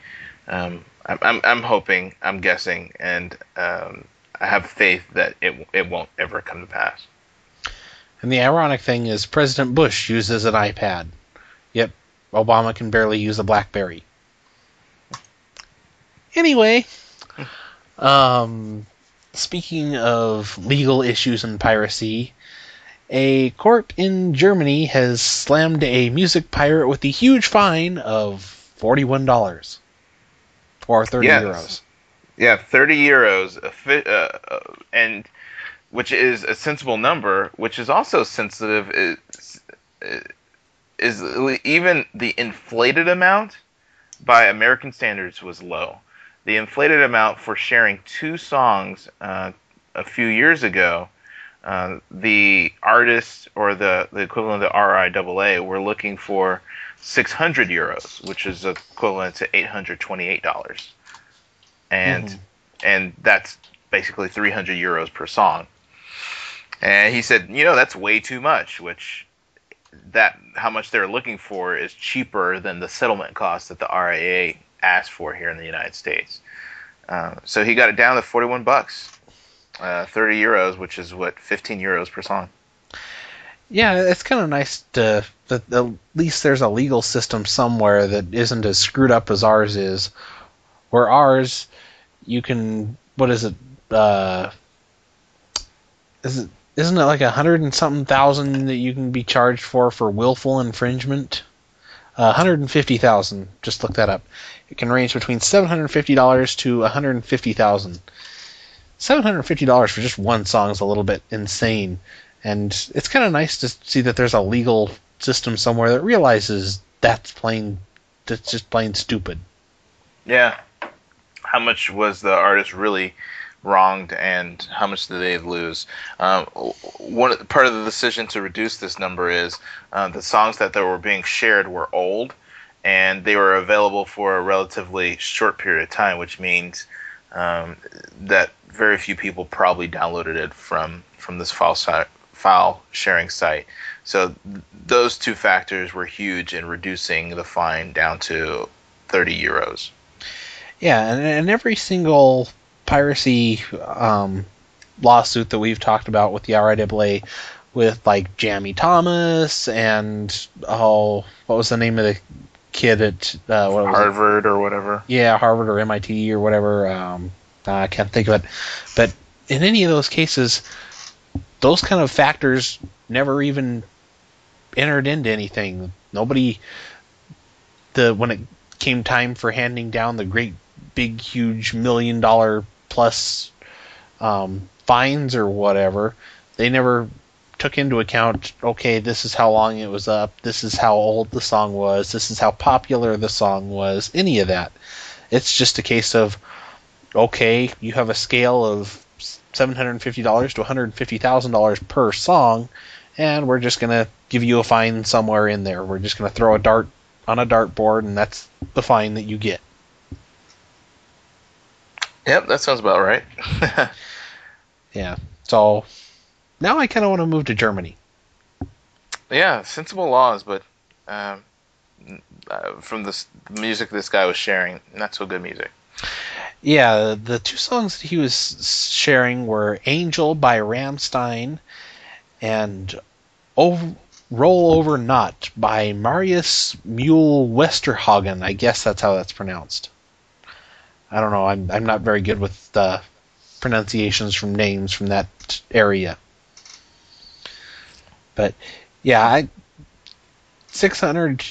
Um, I'm, I'm, I'm hoping, I'm guessing, and um, I have faith that it it won't ever come to pass. And the ironic thing is, President Bush uses an iPad, yet Obama can barely use a BlackBerry. Anyway, um, speaking of legal issues and piracy, a court in Germany has slammed a music pirate with a huge fine of forty-one dollars or thirty yes. euros. Yeah, thirty euros, uh, uh, and which is a sensible number. Which is also sensitive is, is even the inflated amount by American standards was low. The inflated amount for sharing two songs uh, a few years ago uh, the artist or the, the equivalent of the RIAA were looking for 600 euros, which is equivalent to $828. And mm-hmm. and that's basically 300 euros per song. And he said, you know, that's way too much, which that how much they're looking for is cheaper than the settlement cost that the RIAA asked for here in the United States. Uh, so he got it down to 41 bucks uh, 30 euros, which is what 15 euros per song. Yeah, it's kind of nice to that at least there's a legal system somewhere that isn't as screwed up as ours is. Where ours, you can what is it? Uh, is it isn't it like a hundred and something thousand that you can be charged for for willful infringement? Uh, 150,000. Just look that up. It can range between $750 to 150,000. $750 for just one song is a little bit insane. And it's kind of nice to see that there's a legal system somewhere that realizes that's plain, that's just plain stupid. Yeah. How much was the artist really wronged, and how much did they lose? Um, one part of the decision to reduce this number is uh, the songs that were being shared were old, and they were available for a relatively short period of time, which means um, that very few people probably downloaded it from from this file file sharing site. So th- those two factors were huge in reducing the fine down to 30 euros. Yeah, and, and every single piracy um, lawsuit that we've talked about with the RIAA, with like Jammie Thomas and oh, what was the name of the kid at uh, what was it? Harvard or whatever. yeah, Harvard or MIT or whatever. Um, I can't think of it. But in any of those cases, those kind of factors never even entered into anything. Nobody, the when it came time for handing down the great, big, huge million dollar plus um, fines or whatever, they never took into account okay this is how long it was up this is how old the song was this is how popular the song was any of that it's just a case of okay, you have a scale of $750 to $150,000 per song, and we're just going to give you a fine somewhere in there. We're just going to throw a dart on a dartboard, and that's the fine that you get. Yep, that sounds about right. Yeah. So now I kind of want to move to Germany. yeah, sensible laws, but um, uh, from this the music this guy was sharing, not so good music. Yeah, the two songs that he was sharing were Angel by Rammstein and Over, Roll Over Not by Marius Mule Westerhagen. I guess that's how that's pronounced. I don't know. I'm, I'm not very good with the pronunciations from names from that area. But yeah, I 600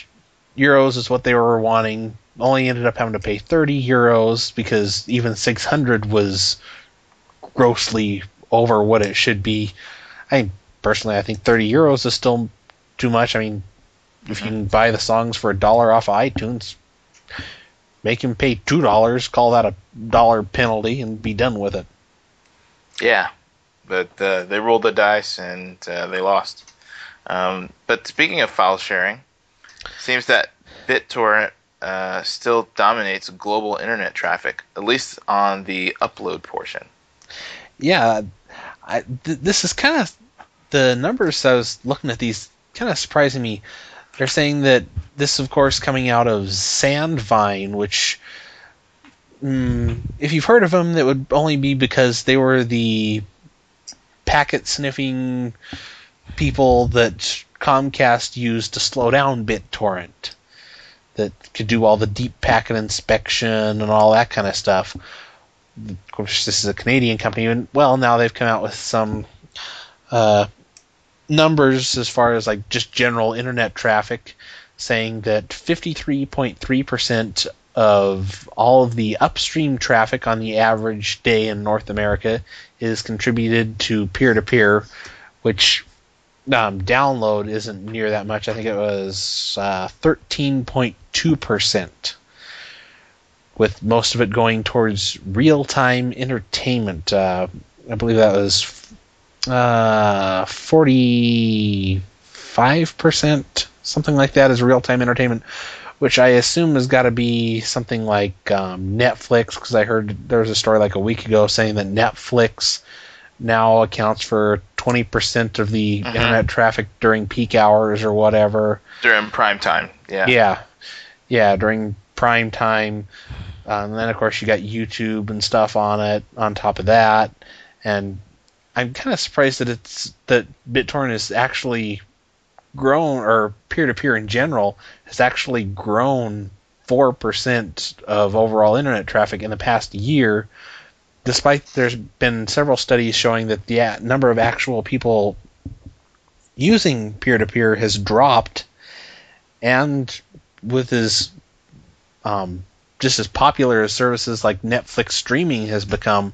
euros is what they were wanting. Only ended up having to pay 30 euros because even 600 was grossly over what it should be. I personally, I think 30 euros is still too much. I mean, if you mm-hmm. can buy the songs for a dollar off of iTunes, make him pay two dollars, call that a dollar penalty, and be done with it. Yeah, but uh, they rolled the dice and uh, they lost. Um, but speaking of file sharing, seems that BitTorrent uh, still dominates global internet traffic, at least on the upload portion. Yeah, I, th- this is kind of the numbers I was looking at these kind of surprising me. They're saying that this, of course, coming out of Sandvine, which, mm, if you've heard of them, that would only be because they were the packet sniffing people that Comcast used to slow down BitTorrent, that could do all the deep packet inspection and all that kind of stuff. Of course, this is a Canadian company, and well, now they've come out with some uh, numbers as far as like just general internet traffic, saying that 53.3% of all of the upstream traffic on the average day in North America is contributed to peer-to-peer, which um, download isn't near that much. I think it was uh, 13.2%, with most of it going towards real-time entertainment. Uh, I believe that was uh, 45%, something like that, is real-time entertainment, which I assume has got to be something like um, Netflix, because I heard there was a story like a week ago saying that Netflix now accounts for 20% of the Mhm. internet traffic during peak hours or whatever. During prime time, yeah. Yeah. Yeah, during prime time. Um, and then, of course, you got YouTube and stuff on it on top of that. And I'm kind of surprised that it's that BitTorrent has actually grown, or peer to peer in general, has actually grown 4% of overall internet traffic in the past year, despite there's been several studies showing that the number of actual people using peer to peer has dropped, and with as um, just as popular as services like Netflix streaming has become,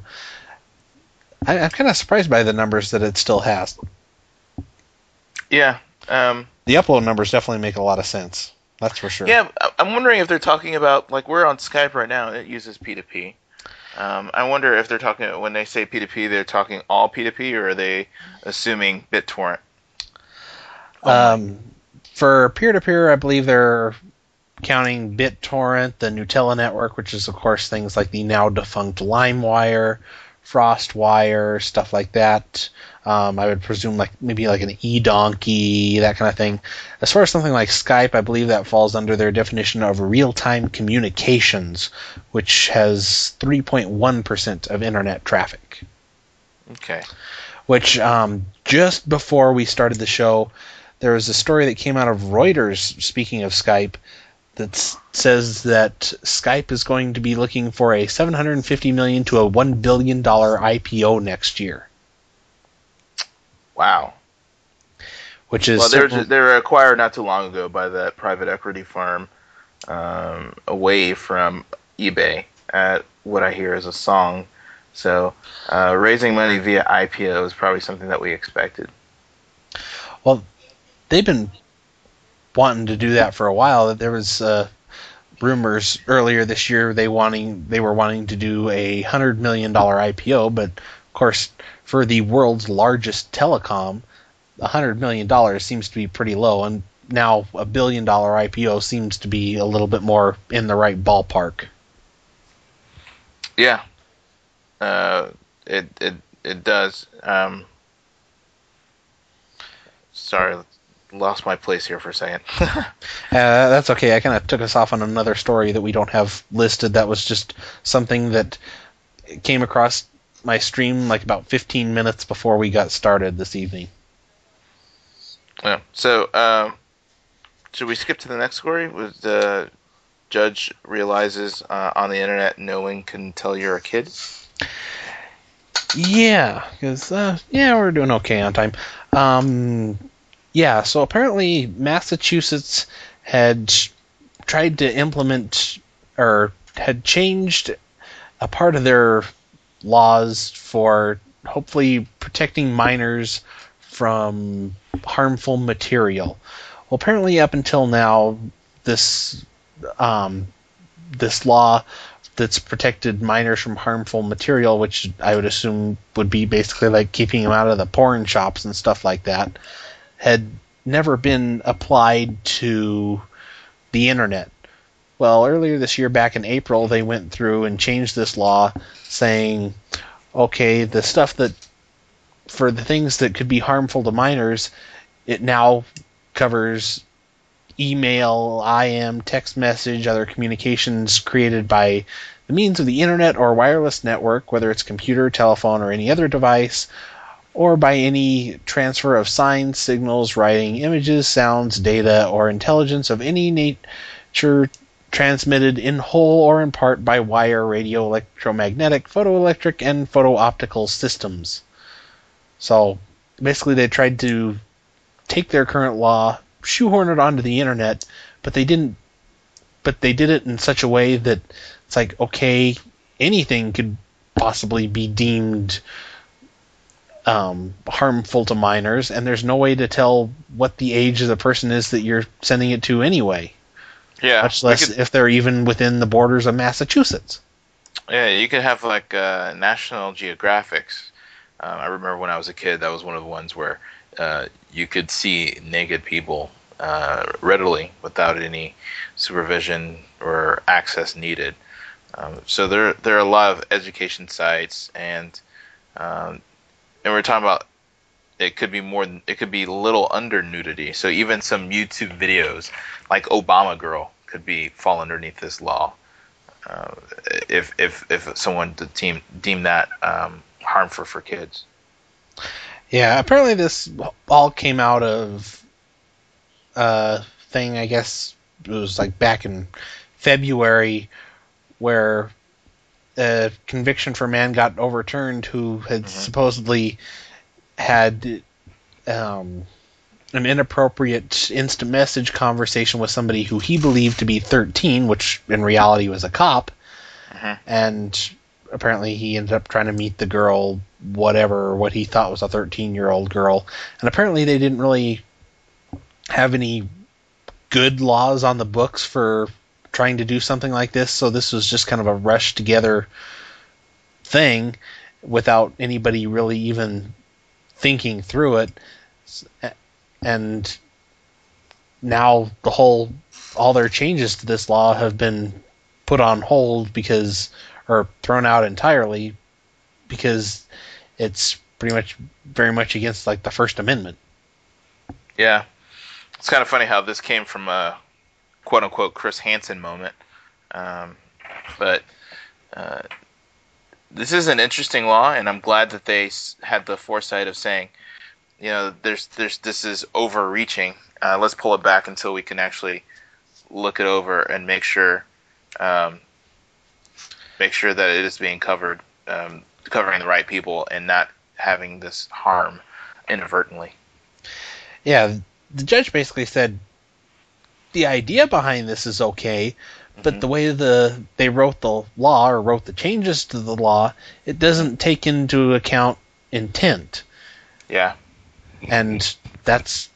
I, I'm kind of surprised by the numbers that it still has. Yeah. Um, The upload numbers definitely make a lot of sense. That's for sure. yeah, I'm wondering if they're talking about like we're on Skype right now. It uses P2P. Um, I wonder if they're talking when they say P2P, they're talking all P2P, or are they assuming BitTorrent? Um, for peer to peer, I believe they're counting BitTorrent, the Gnutella network, which is of course things like the now defunct LimeWire. FrostWire, stuff like that. Um, I would presume like maybe like an eDonkey, that kind of thing. As far as something like Skype, I believe that falls under their definition of real-time communications, which has 3.1% of internet traffic. Okay. Which um, just before we started the show, there was a story that came out of Reuters. Speaking of Skype, that says that Skype is going to be looking for a 750 million to a 1 billion dollar IPO next year. Wow. Which is well, they were, certain- they were acquired not too long ago by that private equity firm um, away from eBay at what I hear is a song. So uh, raising money via IPO is probably something that we expected. well, they've been wanting to do that for a while. There was uh, rumors earlier this year they wanting they were wanting to do a hundred million dollar IPO, but of course, for the world's largest telecom, a hundred million dollars seems to be pretty low, and now a billion dollar IPO seems to be a little bit more in the right ballpark. Yeah. Uh, it it it does. Um, sorry, lost my place here for a second. Uh, that's okay. I kind of took us off on another story that we don't have listed. That was just something that came across my stream like about 15 minutes before we got started this evening. yeah. So, um, should we skip to the next story? Was the judge realizes uh, on the internet no one can tell you're a kid? Yeah, because uh, yeah, we're doing okay on time. Um, yeah, so apparently Massachusetts had tried to implement or had changed a part of their laws for hopefully protecting minors from harmful material. Well, apparently up until now, this um, this law that's protected minors from harmful material, which I would assume would be basically like keeping them out of the porn shops and stuff like that, had never been applied to the internet. Well, earlier this year, back in April, they went through and changed this law saying, okay, the stuff that, for the things that could be harmful to minors, it now covers email, IM, text message, other communications created by the means of the internet or wireless network, whether it's computer, telephone, or any other device, or by any transfer of signs, signals, writing, images, sounds, data, or intelligence of any nature transmitted in whole or in part by wire, radio, electromagnetic, photoelectric, and photo-optical systems. So basically, they tried to take their current law, shoehorn it onto the internet, but they didn't. But they did it in such a way that it's like, okay, anything could possibly be deemed um, harmful to minors, and there's no way to tell what the age of the person is that you're sending it to anyway. Yeah. much less could- if they're even within the borders of Massachusetts. Yeah, you could have like uh, National Geographics. Um, I remember when I was a kid, that was one of the ones where uh, you could see naked people uh, readily without any supervision or access needed. Um, so there, there are a lot of education sites, and um, and we're talking about it could be more than it could be little under nudity. So even some YouTube videos like Obama Girl could be fall underneath this law uh, if if if someone to team deem that um, harmful for kids. Yeah, apparently this all came out of a thing, I guess it was like back in February, where a conviction for a man got overturned who had Mhm. supposedly had um, an inappropriate instant message conversation with somebody who he believed to be 13, which in reality was a cop. Mhm. And apparently he ended up trying to meet the girl, whatever, what he thought was a 13 year old girl. And apparently they didn't really have any good laws on the books for trying to do something like this. So this was just kind of a rush together thing without anybody really even thinking through it. And now the whole, all their changes to this law have been put on hold because, or thrown out entirely because it's pretty much very much against like the First Amendment. Yeah, it's kind of funny how this came from a quote unquote Chris Hansen moment, um, but uh, this is an interesting law, and I'm glad that they had the foresight of saying, you know, there's there's this is overreaching. Uh, let's pull it back until we can actually look it over and make sure um, make sure that it is being covered, um, covering the right people, and not having this harm inadvertently. Yeah, the judge basically said the idea behind this is okay, but mm-hmm. the way the they wrote the law or wrote the changes to the law, it doesn't take into account intent. Yeah. And that's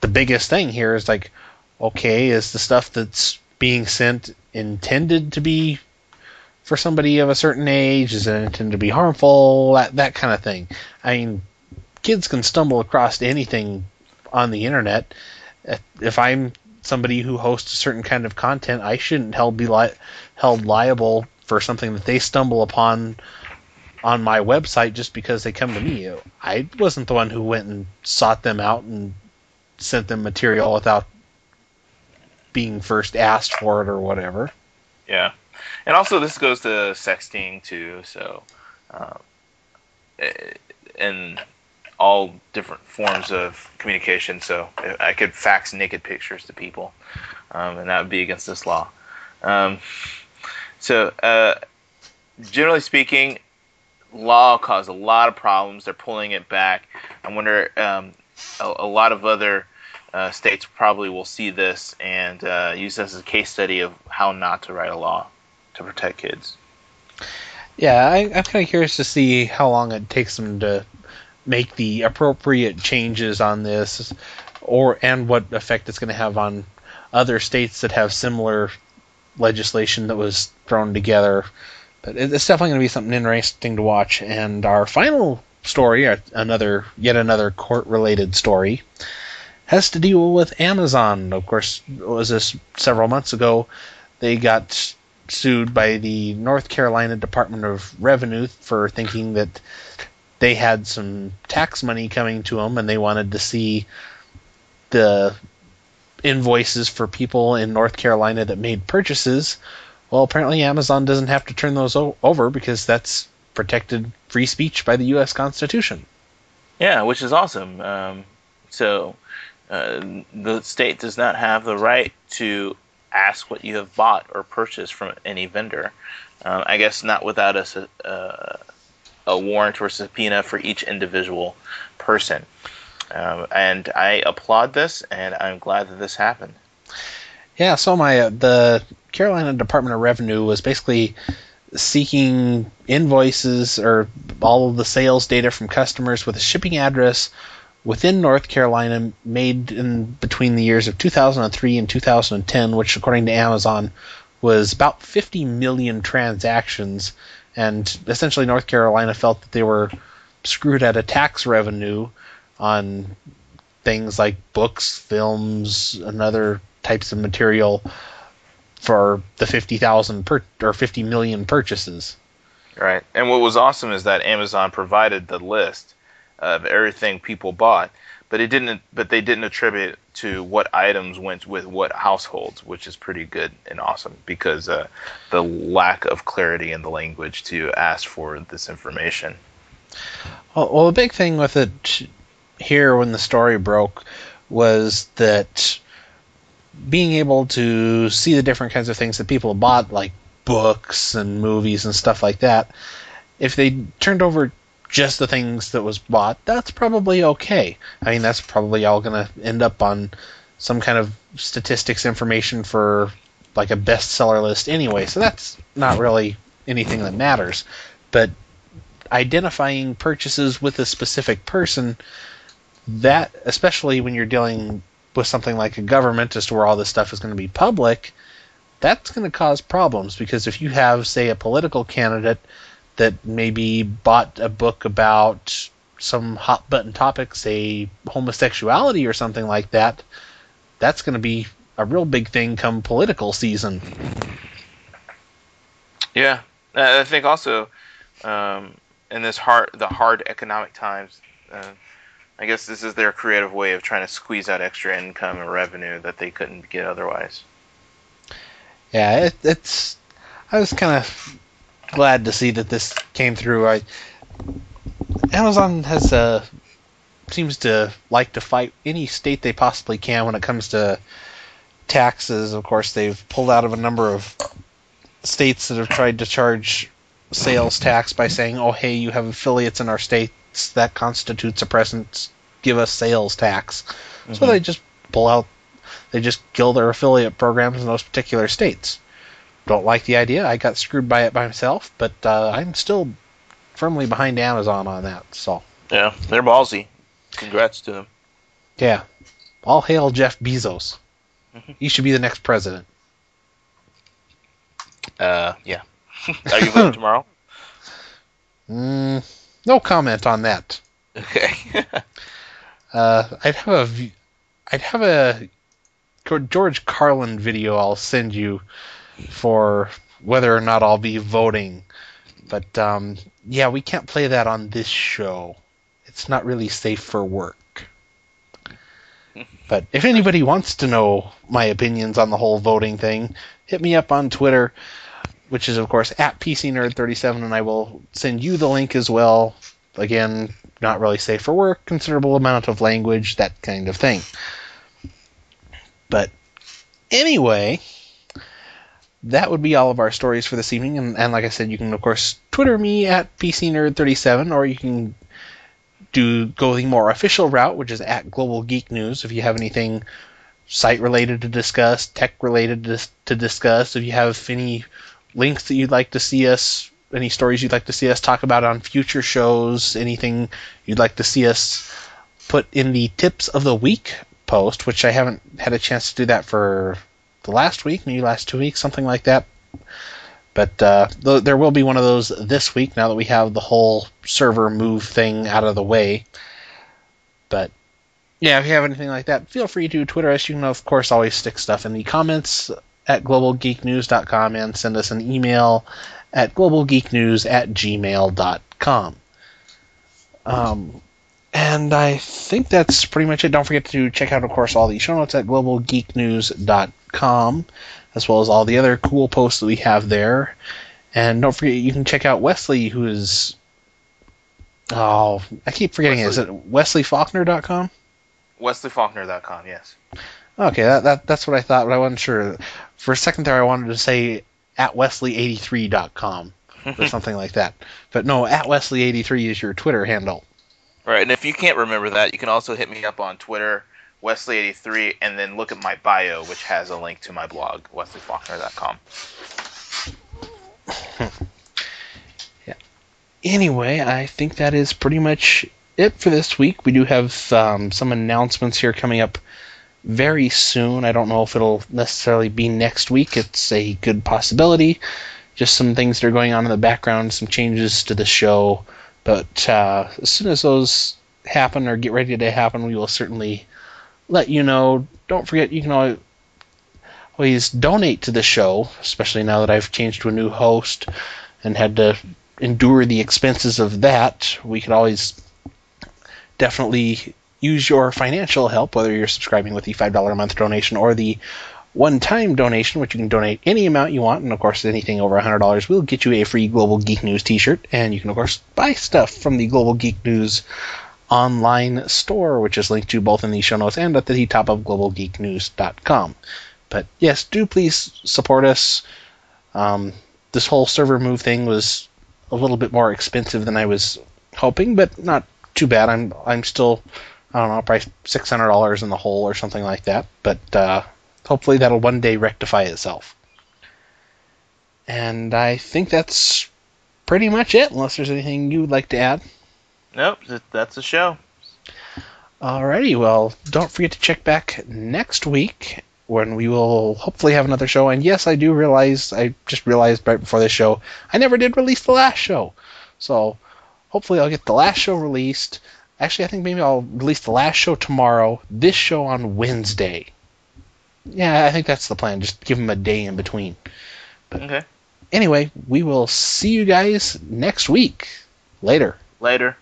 the biggest thing here is like, okay, is the stuff that's being sent intended to be for somebody of a certain age? Is it intended to be harmful? That that kind of thing. I mean, kids can stumble across anything on the internet. If I'm somebody who hosts a certain kind of content, I shouldn't held be li- held liable for something that they stumble upon on my website just because they come to me. I wasn't the one who went and sought them out and sent them material without being first asked for it or whatever. Yeah, and also this goes to sexting too. So, um, and all different forms of communication. So I could fax naked pictures to people, um, and that would be against this law. Um, so, uh, generally speaking, law caused a lot of problems. They're pulling it back. I wonder um, a, a, lot of other uh, states probably will see this and uh, use this as a case study of how not to write a law to protect kids. Yeah, I, am kind of curious to see how long it takes them to make the appropriate changes on this, or and what effect it's going to have on other states that have similar legislation that was thrown together. But it's definitely going to be something interesting to watch. And our final story, uh, another yet another court-related story, has to deal with Amazon. Of course, was this several months ago? They got sued by the North Carolina Department of Revenue for thinking that they had some tax money coming to them and they wanted to see the invoices for people in North Carolina that made purchases. Well, apparently Amazon doesn't have to turn those o- over because that's protected free speech by the U.S. Constitution. Yeah, which is awesome. Um, so uh, the state does not have the right to ask what you have bought or purchased from any vendor. Um, I guess not without a, uh, a warrant or subpoena for each individual person. Um, and I applaud this, and I'm glad that this happened. Yeah, so my uh, the Carolina Department of Revenue was basically seeking invoices or all of the sales data from customers with a shipping address within North Carolina made in between the years of 2003 and 2010, which according to Amazon was about 50 million transactions and essentially North Carolina felt that they were screwed out of tax revenue on things like books, films, and other types of material for the 50,000 per or 50 million purchases. Right. And what was awesome is that Amazon provided the list of everything people bought but it didn't. But they didn't attribute to what items went with what households, which is pretty good and awesome because uh, the lack of clarity in the language to ask for this information. Well, well, the big thing with it here when the story broke was that being able to see the different kinds of things that people bought, like books and movies and stuff like that, if they turned over just the things that was bought, that's probably okay. I mean, that's probably all going to end up on some kind of statistics information for like a bestseller list anyway. So that's not really anything that matters. But identifying purchases with a specific person, that especially when you're dealing with something like a government as to where all this stuff is going to be public, that's going to cause problems because if you have, say, a political candidate that maybe bought a book about some hot button topic, say homosexuality or something like that, that's going to be a real big thing come political season. Yeah, I think also um, in this hard the hard economic times. Uh, I guess this is their creative way of trying to squeeze out extra income and revenue that they couldn't get otherwise. Yeah, it, it's. I was kind of glad to see that this came through. I Amazon has uh, seems to like to fight any state they possibly can when it comes to taxes. Of course, they've pulled out of a number of states that have tried to charge sales tax by saying, "Oh, hey, you have affiliates in our states that constitutes a presence. Give us sales tax." Mm-hmm. So they just pull out. They just kill their affiliate programs in those particular states. Don't like the idea. I got screwed by it by myself, but uh, I'm still firmly behind Amazon on that. So yeah, they're ballsy. Congrats to them. Yeah, all hail Jeff Bezos. Mm-hmm. He should be the next president. Uh, yeah. Are you voting tomorrow? Mm, no comment on that. Okay. uh, I'd have a, I'd have a George Carlin video I'll send you for whether or not I'll be voting. But um, yeah, we can't play that on this show. It's not really safe for work. But if anybody wants to know my opinions on the whole voting thing, hit me up on Twitter which is of course at PCNerd37, and I will send you the link as well. Again, not really safe for work, considerable amount of language, that kind of thing. But anyway, that would be all of our stories for this evening. And, and like I said, you can of course Twitter me at PCNerd37, or you can do go the more official route, which is at Global Geek News. If you have anything site related to discuss, tech related to, to discuss, if you have any links that you'd like to see us, any stories you'd like to see us talk about on future shows, anything you'd like to see us put in the tips of the week post, which I haven't had a chance to do that for the last week, maybe last two weeks, something like that. But uh, th- there will be one of those this week now that we have the whole server move thing out of the way. But yeah, if you have anything like that, feel free to Twitter us. You can, of course, always stick stuff in the comments at globalgeeknews.com and send us an email at globalgeeknews at gmail.com. Um, and I think that's pretty much it. Don't forget to check out, of course, all the show notes at globalgeeknews.com, as well as all the other cool posts that we have there. And don't forget, you can check out Wesley, who is. Oh, I keep forgetting Wesley. it. Is it wesleyfaulkner.com? Wesleyfaulkner.com, yes. Okay, that, that that's what I thought, but I wasn't sure. For a second there, I wanted to say at wesley83.com or something like that. But no, at wesley83 is your Twitter handle. Right, and if you can't remember that, you can also hit me up on Twitter, Wesley83, and then look at my bio, which has a link to my blog, wesleyfaulkner.com. yeah. Anyway, I think that is pretty much it for this week. We do have um, some announcements here coming up very soon. I don't know if it'll necessarily be next week. It's a good possibility. Just some things that are going on in the background, some changes to the show. But uh, as soon as those happen or get ready to happen, we will certainly let you know. Don't forget, you can always, donate to the show, especially now that I've changed to a new host and had to endure the expenses of that. We could always definitely use your financial help, whether you're subscribing with the $5 a month donation or the one time donation, which you can donate any amount you want. And of course, anything over $100 will get you a free Global Geek News t shirt. And you can, of course, buy stuff from the Global Geek News online store, which is linked to both in the show notes and at the top of globalgeeknews.com. But yes, do please support us. Um, this whole server move thing was a little bit more expensive than I was hoping, but not too bad. I'm I'm still I don't know, probably six hundred dollars in the hole or something like that. But uh, hopefully that'll one day rectify itself. And I think that's pretty much it, unless there's anything you would like to add. Nope, that's the show. Alrighty, well, don't forget to check back next week when we will hopefully have another show. And yes, I do realize, I just realized right before this show, I never did release the last show. So hopefully I'll get the last show released. Actually, I think maybe I'll release the last show tomorrow, this show on Wednesday. Yeah, I think that's the plan. Just give them a day in between. But okay. Anyway, we will see you guys next week. Later. Later.